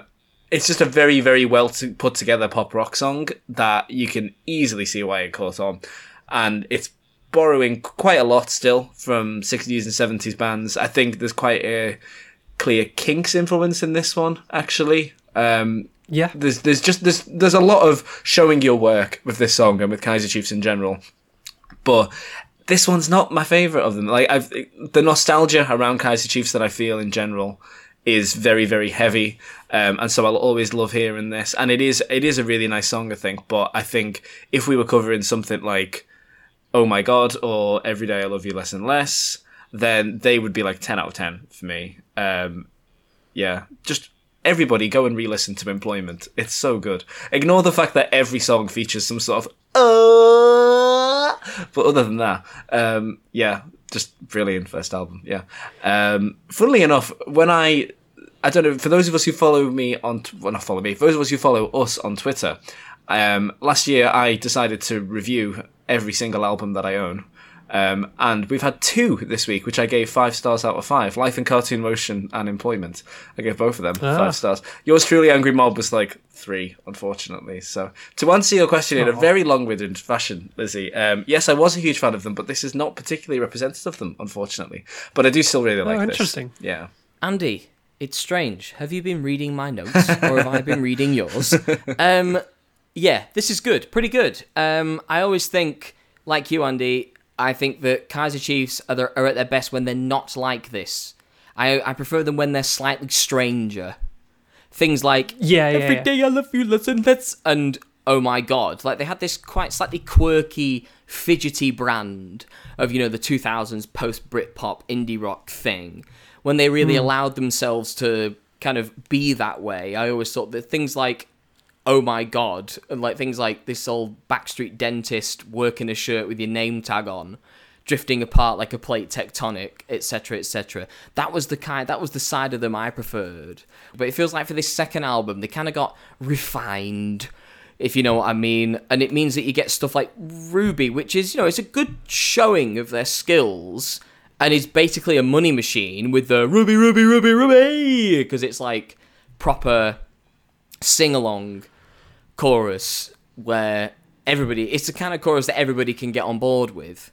it's just a very very well to put together pop rock song that you can easily see why it caught on, and it's borrowing quite a lot still from 60s and 70s bands. I think there's quite a clear Kinks influence in this one actually. Um, Yeah. there's there's just there's there's a lot of showing your work with this song and with Kaiser Chiefs in general, but this one's not my favorite of them. Like I've the nostalgia around Kaiser Chiefs that I feel in general is very very heavy, um, and so I'll always love hearing this. And it is it is a really nice song I think. But I think if we were covering something like Oh My God or Every Day I Love You Less and Less, then they would be like ten out of ten for me. Um, yeah, just everybody go and re-listen to Employment. It's so good. Ignore the fact that every song features some sort of uh, but other than that, um, yeah, just brilliant first album. Yeah. Um, funnily enough, when I I don't know for those of us who follow me on well not follow me for those of us who follow us on Twitter, um, last year I decided to review every single album that I own. Um, and we've had two this week, which I gave five stars out of five. Life in Cartoon Motion and Employment. I gave both of them Ah. five stars. Yours truly, Angry Mob, was like three, unfortunately. So to answer your question in a very long-winded fashion, Lizzie, um, yes, I was a huge fan of them, but this is not particularly representative of them, unfortunately. But I do still really like this. Oh, interesting. Yeah. Andy, it's strange. Have you been reading my notes or have I been reading yours? Um, yeah, this is good. Pretty good. Um, I always think, like you, Andy, I think that Kaiser Chiefs are, are at their best when they're not like this. I, I prefer them when they're slightly stranger. Things like Yeah, yeah, Every yeah. day I love you, listen, let's and oh my god, like they had this quite slightly quirky, fidgety brand of you know the 2000s post Britpop indie rock thing when they really hmm. allowed themselves to kind of be that way. I always thought that things like oh my god and like things like this old backstreet dentist working a shirt with your name tag on drifting apart like a plate tectonic etc etc that was the kind that was the side of them i preferred. But it feels like for this second album they kind of got refined if you know what i mean. And it means that you get stuff like ruby which is you know it's a good showing of their skills and is basically a money machine with the ruby ruby ruby ruby because it's like proper sing along chorus where everybody it's the kind of chorus that everybody can get on board with.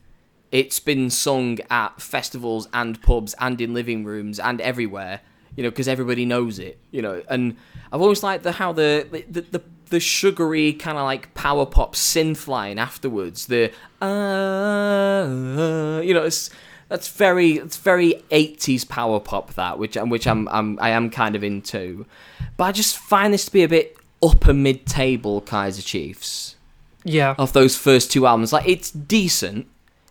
It's been sung at festivals and pubs and in living rooms and everywhere, you know, because everybody knows it, you know. And I've always liked the how the the, the the sugary kind of like power pop synth line afterwards. The uh, you know, it's that's very it's very 80s power pop that which which I'm, I'm I am kind of into. But I just find this to be a bit upper mid table Kaiser Chiefs Yeah. of those first two albums. Like it's decent.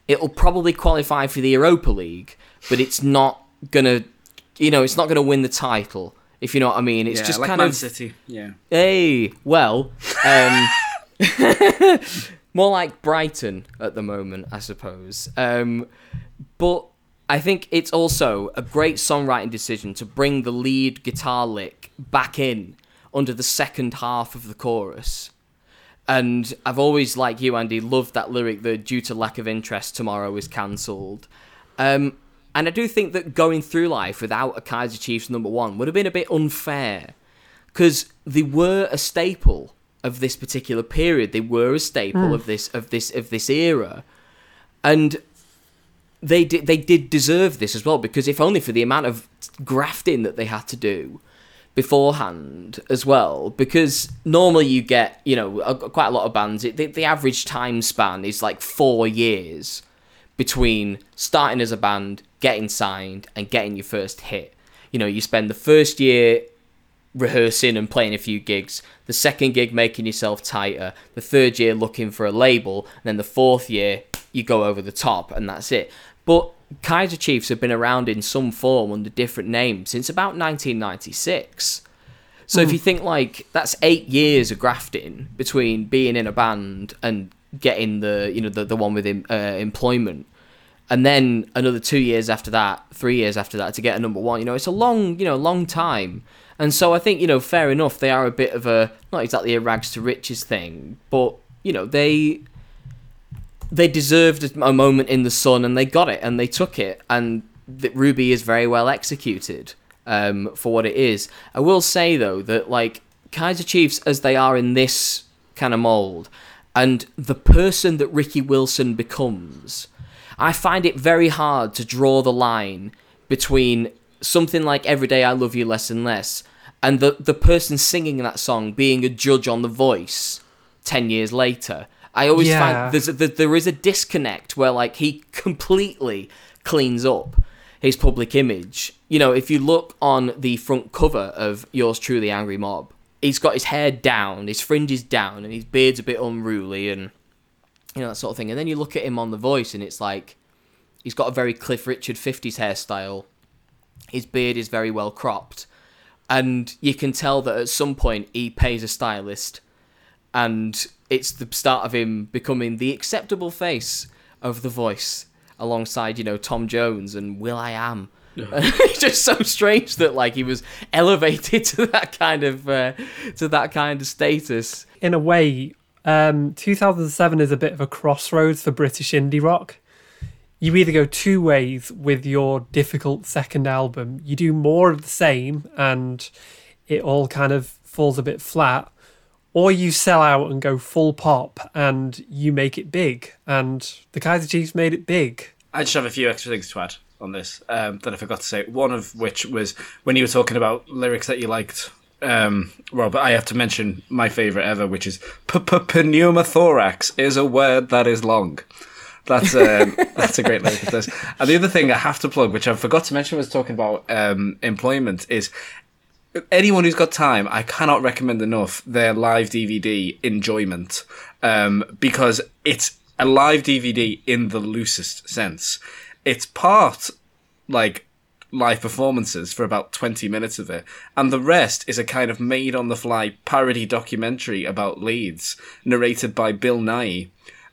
It'll probably qualify for the Europa League, but it's not gonna you know, it's not gonna win the title. If you know what I mean. It's yeah, just like kind Man of City. Yeah. Hey, well, um, more like Brighton at the moment, I suppose. Um, but I think it's also a great songwriting decision to bring the lead guitar lick back in under the second half of the chorus. And I've always, like you, Andy, loved that lyric that due to lack of interest, tomorrow is cancelled. Um, and I do think that going through life without a Kaiser Chiefs number one would have been a bit unfair because they were a staple of this particular period. They were a staple of this of this of this era, and they did they did deserve this as well because if only for the amount of grafting that they had to do beforehand as well because normally you get you know a, quite a lot of bands it, the, the average time span is like four years between starting as a band getting signed and getting your first hit you know you spend the first year rehearsing and playing a few gigs, the second gig making yourself tighter, the third year looking for a label, and then the fourth year you go over the top and that's it. But Kaiser Chiefs have been around in some form under different names since about 1996. So if you think like that's eight years of grafting between being in a band and getting the you know the, the one with uh, employment, and then another two years after that, three years after that to get a number one. You know, it's a long you know long time. And so I think you know fair enough they are a bit of a not exactly a rags to riches thing, but you know they they deserved a moment in the sun and they got it and they took it and that Ruby is very well executed um, for what it is. I will say though that like Kaiser Chiefs as they are in this kind of mold and the person that Ricky Wilson becomes, I find it very hard to draw the line between something like Every Day I Love You Less and Less and the the person singing that song being a judge on The Voice 10 years later. I always Yeah. find there's a, there- there is a disconnect where like he completely cleans up his public image. You know, if you look on the front cover of Yours Truly Angry Mob, he's got his hair down, his fringe is down, and his beard's a bit unruly and you know that sort of thing. And then you look at him on The Voice, and it's like he's got a very Cliff Richard 50s hairstyle. His beard is very well cropped. And you can tell that at some point he pays a stylist and it's the start of him becoming the acceptable face of the voice alongside, you know, Tom Jones and Will I Am. it's just so strange that like he was elevated to that kind of uh, to that kind of status. in a way, um, 2007 is a bit of a crossroads for British indie rock. You either go two ways with your difficult second album. You do more of the same and it all kind of falls a bit flat, or you sell out and go full pop and you make it big. And the Kaiser Chiefs made it big. I just have a few extra things to add on this um, that I forgot to say. One of which was when you were talking about lyrics that you liked, um, Rob. I have to mention my favorite ever, which is pneumothorax is a word that is long. That's um, that's a great lyric of this. And the other thing I have to plug, which I forgot to mention, was talking about um, employment. Is anyone who's got time, I cannot recommend enough their live DVD enjoyment um, because it's a live DVD in the loosest sense. It's part like live performances for about 20 minutes of it, and the rest is a kind of made on the fly parody documentary about Leeds, narrated by Bill Nye.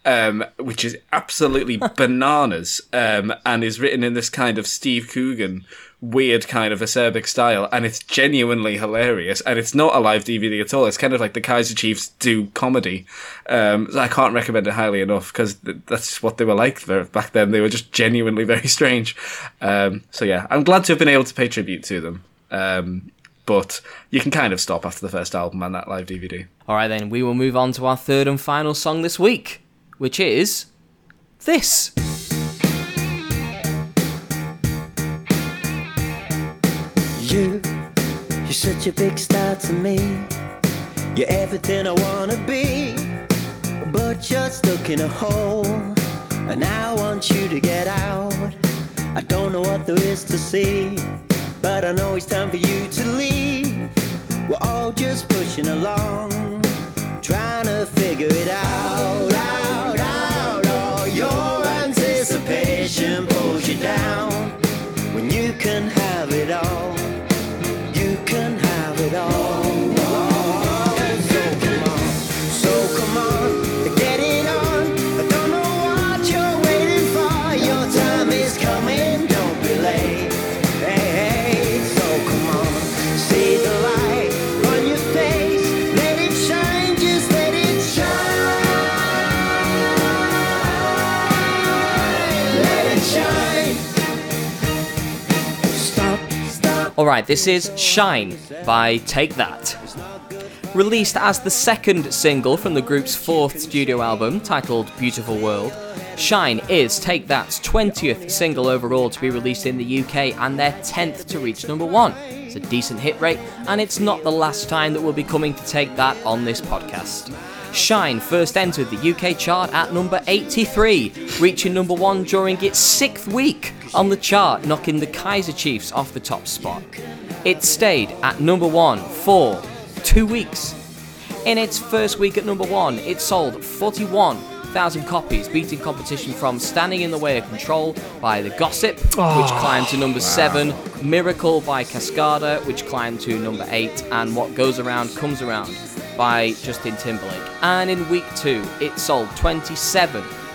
Um, which is absolutely bananas, um, and is written in this kind of Steve Coogan weird kind of acerbic style, and it's genuinely hilarious. And it's not a live DVD at all. It's kind of like the Kaiser Chiefs do comedy. Um, I can't recommend it highly enough because th- that's what they were like there- back then. They were just genuinely very strange. Um, so yeah, I'm glad to have been able to pay tribute to them. Um, but you can kind of stop after the first album and that live DVD. All right, then we will move on to our third and final song this week, which is this. You're such a big star to me. You're everything I wanna be, but you're stuck in a hole. And I want you to get out. I don't know what there is to see, but I know it's time for you to leave. We're all just pushing along, trying to figure it out. Alright, this is Shine by Take That. Released as the second single from the group's fourth studio album, titled Beautiful World, Shine is Take That's 20th single overall to be released in the UK and their 10th to reach number one. It's a decent hit rate, and it's not the last time that we'll be coming to Take That on this podcast. Shine first entered the UK chart at number 83, reaching number one during its sixth week on the chart, knocking the Kaiser Chiefs off the top spot. It stayed at number one for two weeks. In its first week at number one, it sold 41,000 copies, beating competition from Standing in the Way of Control by The Gossip, which ah. climbed to number seven, Miracle by Cascada, which climbed to number eight, and What Goes Around Comes Around by Justin Timberlake. And in week two, it sold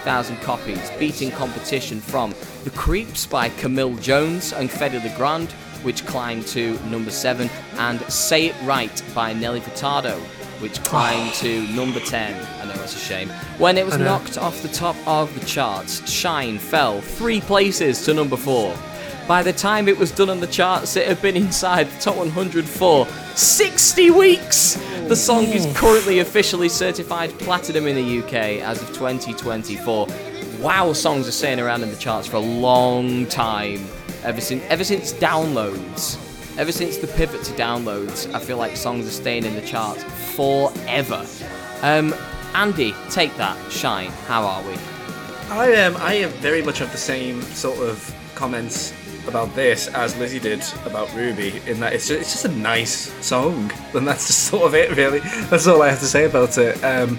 27,000 copies, beating competition from The Creeps by Camille Jones and Fede Legrand, which climbed to number seven, and Say It Right by Nelly Furtado, which climbed to number 10. I know that's a shame. When it was knocked off the top of the charts, Shine fell three places to number four. By the time it was done on the charts, it had been inside the top 100 for 60 weeks! The song is currently officially certified platinum in the UK as of 2024. Wow, songs are staying around in the charts for a long time. Ever since, ever since downloads, ever since the pivot to downloads, I feel like songs are staying in the charts forever. Um, Andy, take that, shine. How are we? I am. I am very much of the same sort of comments about this as Lizzie did about Ruby. In that it's just, it's just a nice song, and that's just sort of it. Really, that's all I have to say about it. Um,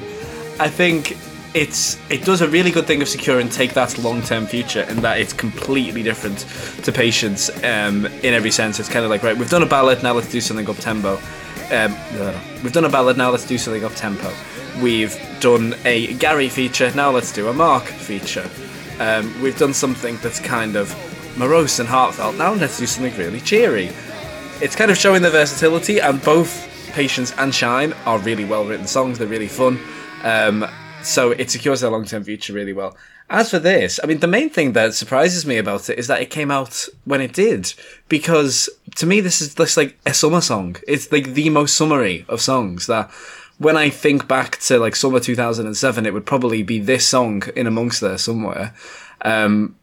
I think it's it does a really good thing of securing take that long term future, in that it's completely different to Patience um, in every sense. It's kind of like right, we've done a ballad, now let's do something up tempo. Um. We've done a ballad, now let's do something up tempo. We've done a Gary feature, now let's do a Mark feature. Um, we've done something that's kind of morose and heartfelt, now let's do something really cheery. It's kind of showing the versatility, and both Patience and Shine are really well written songs, they're really fun. Um, so it secures their long term future really well. As for this, I mean, the main thing that surprises me about it is that it came out when it did, because to me, this is just like a summer song. It's like the most summery of songs that when I think back to like summer 2007, it would probably be this song in amongst there somewhere. Um,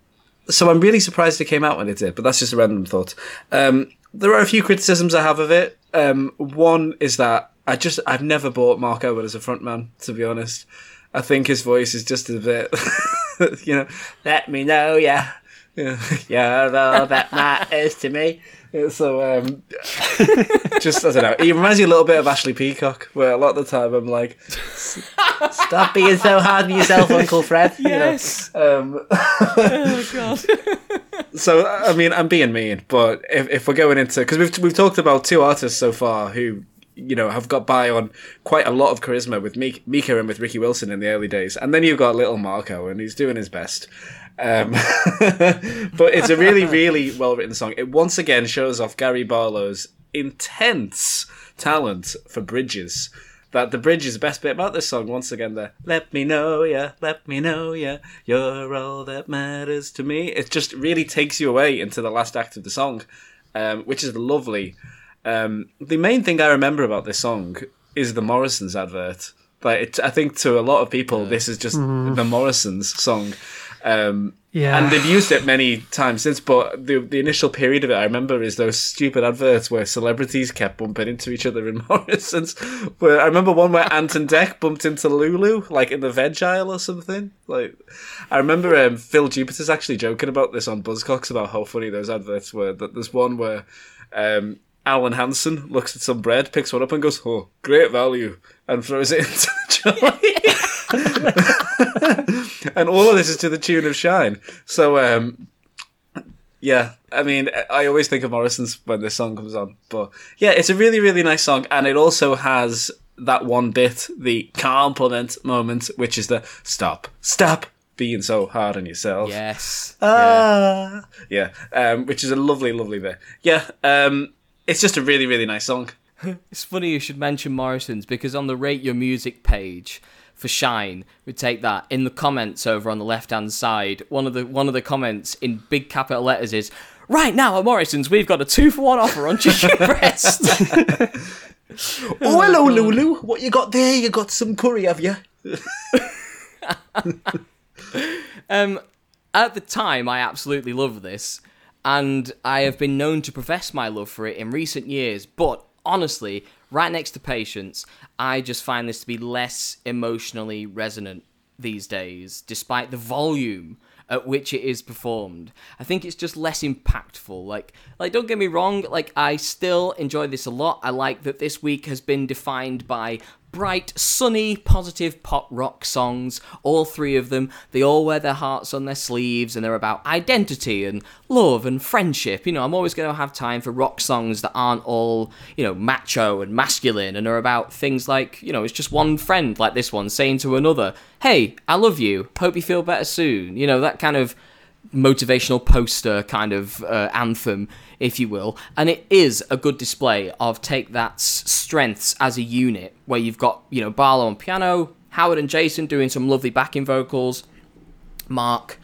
so I'm really surprised it came out when it did, but that's just a random thought. Um, there are a few criticisms I have of it. Um, one is that I just I've never bought Mark Owen as a frontman, to be honest. I think his voice is just a bit, you know, let me know, yeah, yeah, all that matters to me. So, um, just I don't know. He reminds me a little bit of Ashley Peacock, where a lot of the time I'm like, "Stop being so hard on yourself, Uncle Fred." you know? Yes. Um, oh god. so I mean, I'm being mean, but if, if we're going into because we've we've talked about two artists so far who you know have got by on quite a lot of charisma with Mika and with Ricky Wilson in the early days, and then you've got little Marco and he's doing his best. Um, but it's a really, really well written song. It once again shows off Gary Barlow's intense talent for bridges. That the bridge is the best bit about this song. Once again, there. Let me know ya, let me know ya. You're all that matters to me. It just really takes you away into the last act of the song, um, which is lovely. Um, the main thing I remember about this song is the Morrisons advert. Like, it, I think to a lot of people, this is just the Morrisons song. Um, Yeah. and they've used it many times since. But the the initial period of it, I remember, is those stupid adverts where celebrities kept bumping into each other in Morrison's. Where I remember one where Anton Du Beke bumped into Lulu, like in the veg aisle or something. Like, I remember um, Phil Jupitus actually joking about this on Buzzcocks about how funny those adverts were. That there's one where. Um, Alan Hansen looks at some bread, picks one up, and goes, "Oh, great value," and throws it into the trolley. and all of this is to the tune of "Shine." So, um, yeah, I mean, I always think of Morrison's when this song comes on, but yeah, it's a really, really nice song, and it also has that one bit, the compliment moment, which is the "Stop, stop." Being so hard on yourself. Yes. yeah. Ah. Yeah, um, which is a lovely, lovely bit. Yeah, um, it's just a really, really nice song. It's funny you should mention Morrison's because on the Rate Your Music page for Shine, we take that in the comments over on the left hand side. One of the one of the comments in big capital letters is right now at Morrison's we've got a two for one offer on chicken breast. Oh, hello, Lulu. What you got there? You got some curry, have you? um, at the time, I absolutely love this, and I have been known to profess my love for it in recent years. But honestly, right next to Patience, I just find this to be less emotionally resonant these days, despite the volume at which it is performed. I think it's just less impactful. Like, like don't get me wrong. Like, I still enjoy this a lot. I like that this week has been defined by bright, sunny, positive pop rock songs. All three of them. They all wear their hearts on their sleeves and they're about identity and love and friendship. You know, I'm always going to have time for rock songs that aren't all, you know, macho and masculine and are about things like, you know, it's just one friend like this one saying to another, hey, I love you. Hope you feel better soon. You know, that kind of motivational poster kind of uh, anthem, if you will. And it is a good display of Take That's strengths as a unit, where you've got, you know, Barlow on piano, Howard and Jason doing some lovely backing vocals, Mark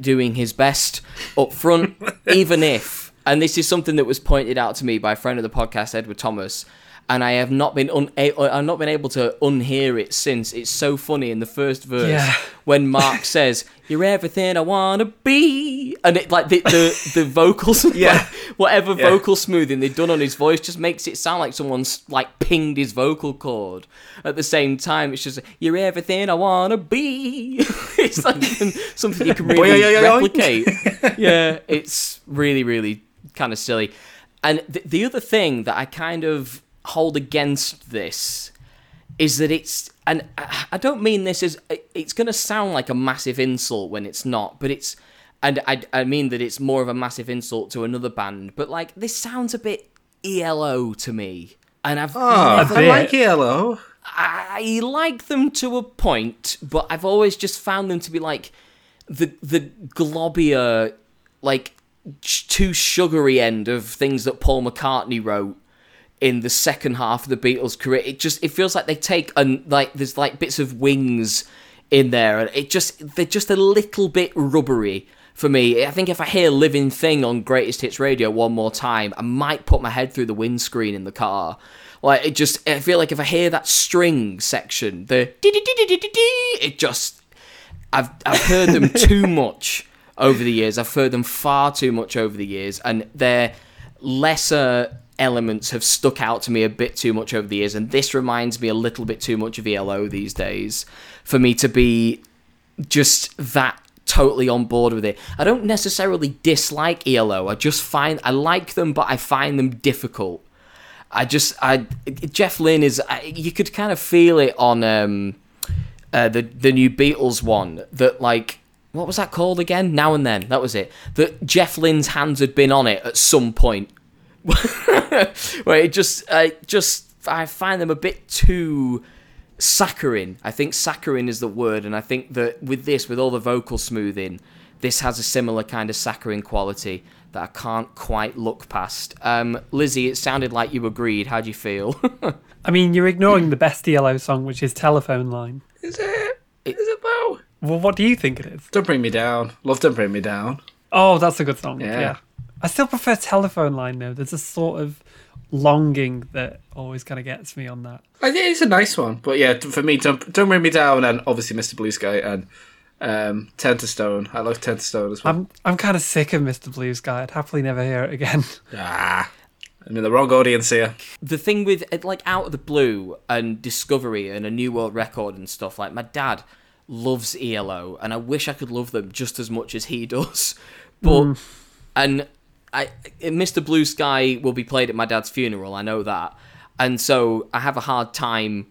doing his best up front, even if, and this is something that was pointed out to me by a friend of the podcast, Edward Thomas, and I have not been un- a- uh, I've not been able to unhear it since. It's so funny in the first verse Yeah. when Mark says, "You're everything I wanna be," and it like the the, the vocals, Yeah. like, whatever Yeah. vocal smoothing they've done on his voice just makes it sound like someone's like pinged his vocal cord. At the same time, it's just "You're everything I wanna be." it's like something you can really replicate. yeah, it's really, really kind of silly. And th- the other thing that I kind of hold against this is that it's, and I don't mean this as, it's going to sound like a massive insult when it's not, but it's, and I, I mean that it's more of a massive insult to another band, but like this sounds a bit ELO to me. And I've Oh, I like yellow. I like them to a point, but I've always just found them to be like the the globier, like too sugary end of things that Paul McCartney wrote in the second half of the Beatles' career. It just it feels like they take and like there's like bits of wings in there, and it just they're just a little bit rubbery. For me, I think if I hear "Living Thing" on Greatest Hits Radio one more time, I might put my head through the windscreen in the car. Like it just, I feel like if I hear that string section, the it just, I've I've heard them too much over the years. I've heard them far too much over the years, and they're lesser elements have stuck out to me a bit too much over the years. And this reminds me a little bit too much of ELO these days for me to be just that totally on board with it. I don't necessarily dislike ELO. I just find I like them, but I find them difficult. I just I Jeff Lynne is I, you could kind of feel it on um uh, the the new Beatles one that like what was that called again? Now and then that was it. That Jeff Lynne's hands had been on it at some point. Where it just I just I find them a bit too saccharine. I think saccharine is the word, and I think that with this, with all the vocal smoothing, this has a similar kind of saccharine quality that I can't quite look past. Um, Lizzie, it sounded like you agreed. How do you feel? I mean, you're ignoring the best ELO song, which is Telephone Line. Is it? Is it though? Well, what do you think it is? Don't bring me down. Love don't bring me down. Oh, that's a good song. Yeah. Yeah. I still prefer Telephone Line, though. There's a sort of longing that always kind of gets me on that. I think it's a nice one, but yeah, for me, don't don't bring me down, and obviously Mr. Blue Sky and Um, Turn to Stone. I love Turn to Stone as well. I'm I'm kind of sick of Mr. Blue Sky. I'd happily never hear it again. ah, I'm in the wrong audience here. the thing with like out of the blue and discovery and a new world record and stuff like my dad loves elo and i wish i could love them just as much as he does but and i mr blue sky will be played at my dad's funeral i know that. And so i have a hard time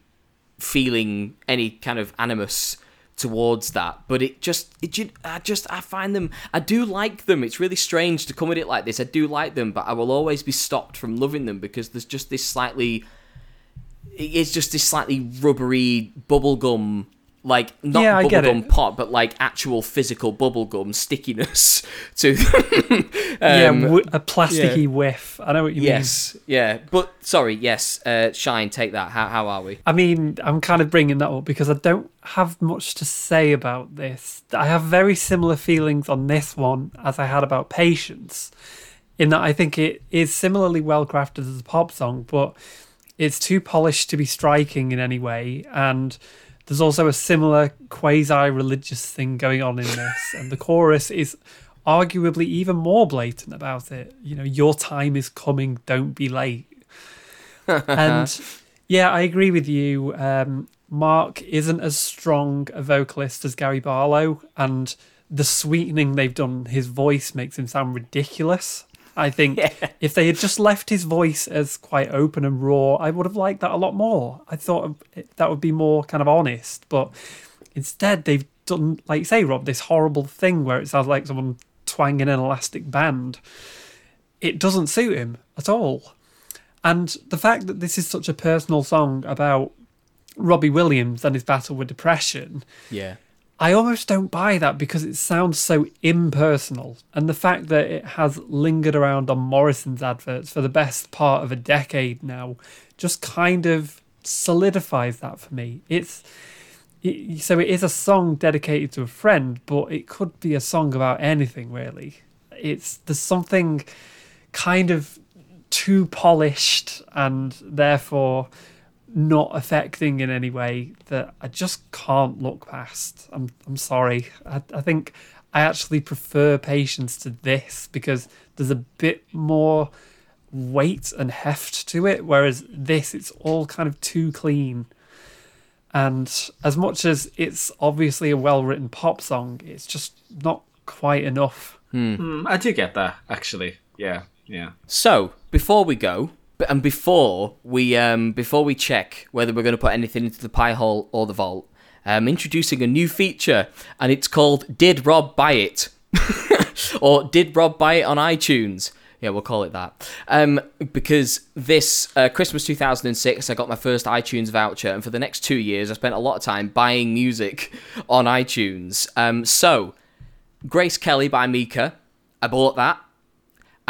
feeling any kind of animus towards that but it just it i just i find them i do like them. It's really strange to come at it like this. I do like them but i will always be stopped from loving them because there's just this slightly it's just this slightly rubbery bubblegum like not Yeah, bubblegum pot but like actual physical bubblegum stickiness to them yeah, a plasticky whiff. I know what you mean. yes yeah but sorry yes uh shine take that how, how are we I mean, I'm kind of bringing that up because I don't have much to say about this. I have very similar feelings on this one as I had about Patience, in that I think it is similarly well crafted as a pop song, but it's too polished to be striking in any way. And there's also a similar quasi religious thing going on in this. And the chorus is arguably even more blatant about it. You know, your time is coming, don't be late and yeah, I agree with you. Um, Mark isn't as strong a vocalist as Gary Barlow, and the sweetening they've done his voice makes him sound ridiculous. I think if they had just left his voice as quite open and raw, I would have liked that a lot more. I thought that would be more kind of honest, but instead they've done, like you say, Rob, this horrible thing where it sounds like someone twanging an elastic band. It doesn't suit him at all. And the fact that this is such a personal song about Robbie Williams and his battle with depression, yeah I almost don't buy that because it sounds so impersonal. And the fact that it has lingered around on Morrison's adverts for the best part of a decade now just kind of solidifies that for me. It's it, so it is a song dedicated to a friend, but it could be a song about anything really. It's there's something kind of too polished and therefore not affecting in any way that I just can't look past. I'm I'm sorry. I, I think I actually prefer patience to this because there's a bit more weight and heft to it, whereas this it's all kind of too clean. And as much as it's obviously a well written pop song, it's just not quite enough. Mm, I do get that, actually. Yeah, yeah. So before we go, b- and before we um before we check whether we're going to put anything into the pie hole or the vault, I'm introducing a new feature, and it's called "Did Rob Buy It?" or "Did Rob Buy It on iTunes?" Yeah, we'll call it that. Um, because this uh, Christmas 2006, I got my first iTunes voucher, and for the next two years, I spent a lot of time buying music on iTunes. Um, so, Grace Kelly by Mika, I bought that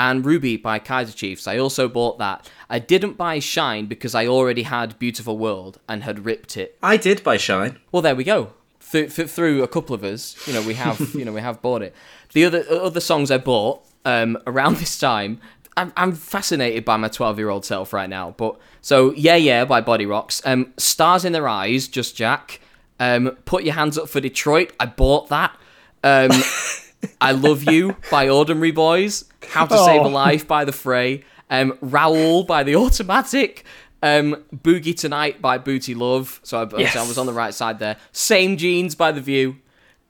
and Ruby by Kaiser Chiefs. I also bought that. I didn't buy Shine because I already had Beautiful World and had ripped it. I did buy Shine. Well, there we go. Th- th- through a couple of us, you know, we have, you know, we have bought it. The other other songs I bought um, around this time, I'm, I'm fascinated by my 12 year old self right now. But so, yeah, yeah, by Bodyrox. Um, Stars in Their Eyes, Just Jack. Um, Put Your Hands Up for Detroit. I bought that. Um, I Love You by Ordinary Boys. How to Save a Oh. Life by The Fray. Um, Raoul by The Automatic. Um, Boogie Tonight by Booty Luv. So I, Yes. I was on the right side there. Same Jeans by The View.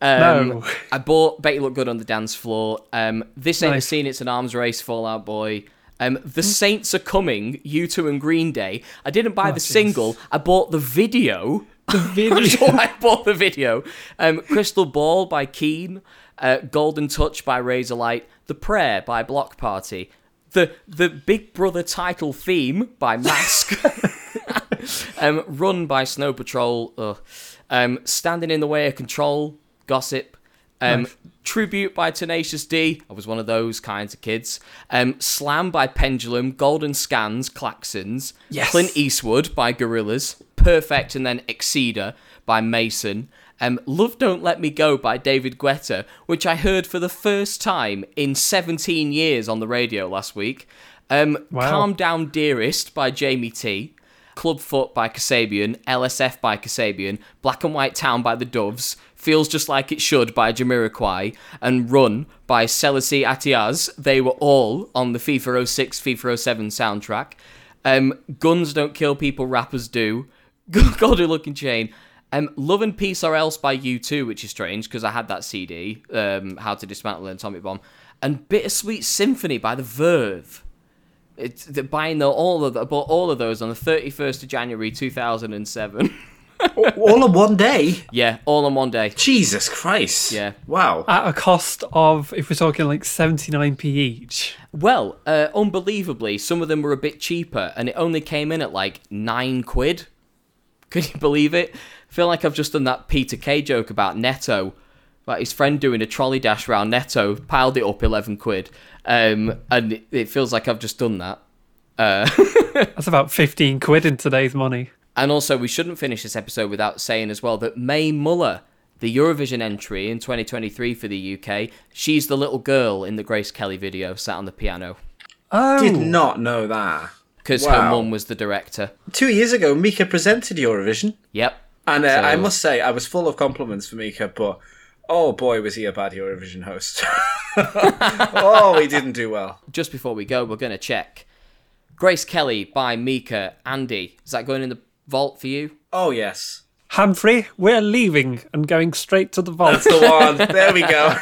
Um, No. I bought Bet You Look Good on the Dance Floor. Um, this Ain't a Scene, It's an Arms Race, Fall Out Boy. Um, the Saints Are Coming, U2 and Green Day. I didn't buy the jeez. single, I bought the video. The video. I bought the video. Um, Crystal Ball by Keane. Uh, Golden Touch by Razorlight. The Prayer by Bloc Party. The the Big Brother title theme by Mask. um, Run by Snow Patrol. Ugh. Um, Standing in the Way of Control. Gossip. Um, Tribute by Tenacious D. I was one of those kinds of kids. Um, Slam by Pendulum. Golden Skans. Klaxons. Yes. Clint Eastwood by Gorillaz. Perfect and then Exceeder by Mason. Um, Love Don't Let Me Go by David Guetta, which I heard for the first time in 17 years on the radio last week. Um, Wow. Calm Down Dearest by Jamie T. Clubfoot by Kasabian, LSF by Kasabian, Black and White Town by the Doves, Feels Just Like It Should by Jamiroquai, and Run by Selassie Atiaz. They were all on the FIFA 06, FIFA 07 soundtrack. Um, Guns Don't Kill People, Rappers Do. Goldie Lookin Chain. Um, Love and Peace or Else by U2, which is strange because I had that CD, um, How to Dismantle an Atomic Bomb. And Bittersweet Symphony by The Verve. It's they're buying the, all of the, bought all of those on the 31st of January 2007. All in one day. yeah, all in one day. Jesus Christ. Yeah. Wow. At a cost of, if we're talking like 79p each. Well, uh, unbelievably, some of them were a bit cheaper, and it only came in at like nine quid. Can you believe it? I feel like I've just done that Peter Kay joke about Netto, about his friend doing a trolley dash round Netto, piled it up eleven quid, um, and it, it feels like I've just done that. Uh, That's about 15 quid in today's money. And also, we shouldn't finish this episode without saying as well that Mae Muller, the Eurovision entry in 2023 for the UK, she's the little girl in the Grace Kelly video sat on the piano Oh, Did not know that. because her Wow. mum was the director. Two years ago, Mika presented Eurovision. Yep. And uh, So- I must say, I was full of compliments for Mika, but oh boy, was he a bad Eurovision host. oh, he didn't do well. Just before we go, we're going to check. Grace Kelly by Mika. Andy, is that going in the vault for you? Oh, yes. Humphrey, we're leaving and going straight to the vault. That's the one. there we go.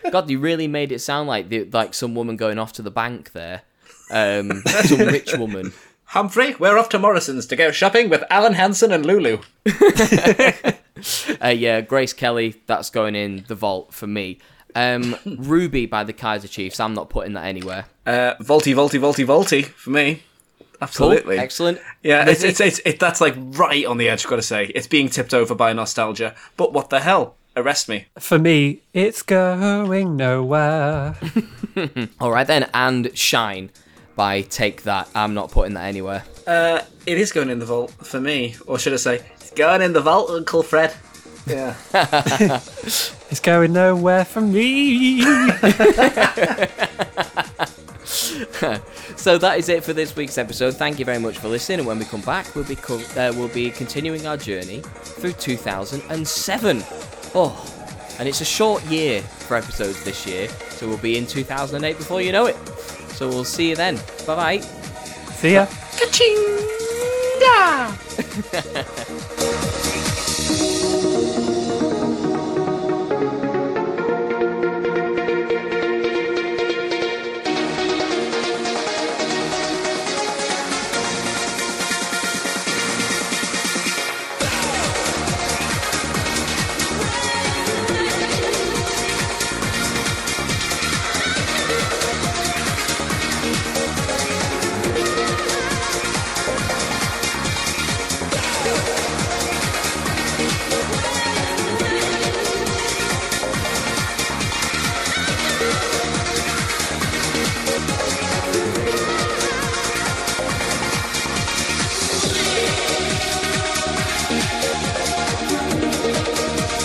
God, you really made it sound like the, like some woman going off to the bank there. Um, some rich woman. Humphrey, we're off to Morrison's to go shopping with Alan Hansen and Lulu. Uh, yeah, Grace Kelly, that's going in the vault for me. Um, Ruby by the Kaiser Chiefs, I'm not putting that anywhere. Uh, Volty, Volty, Volty, Volty for me. Cool, Absolutely. excellent. Yeah, it's, it's, it's, it, that's like right on the edge, gotta say. It's being tipped over by nostalgia. But what the hell? Arrest me. For me, it's going nowhere. All right then, and Shine by Take That. I'm not putting that anywhere. Uh, it is going in the vault for me. Or should I say, it's going in the vault, Uncle Fred. Yeah. It's going nowhere for me. So that is it for this week's episode. Thank you very much for listening. And when we come back, we'll be co- uh, we'll be continuing our journey through 2007. Oh, and it's a short year for episodes this year, so we'll be in 2008 before you know it. So we'll see you then. Bye bye. See ya. Ka-ching! Da!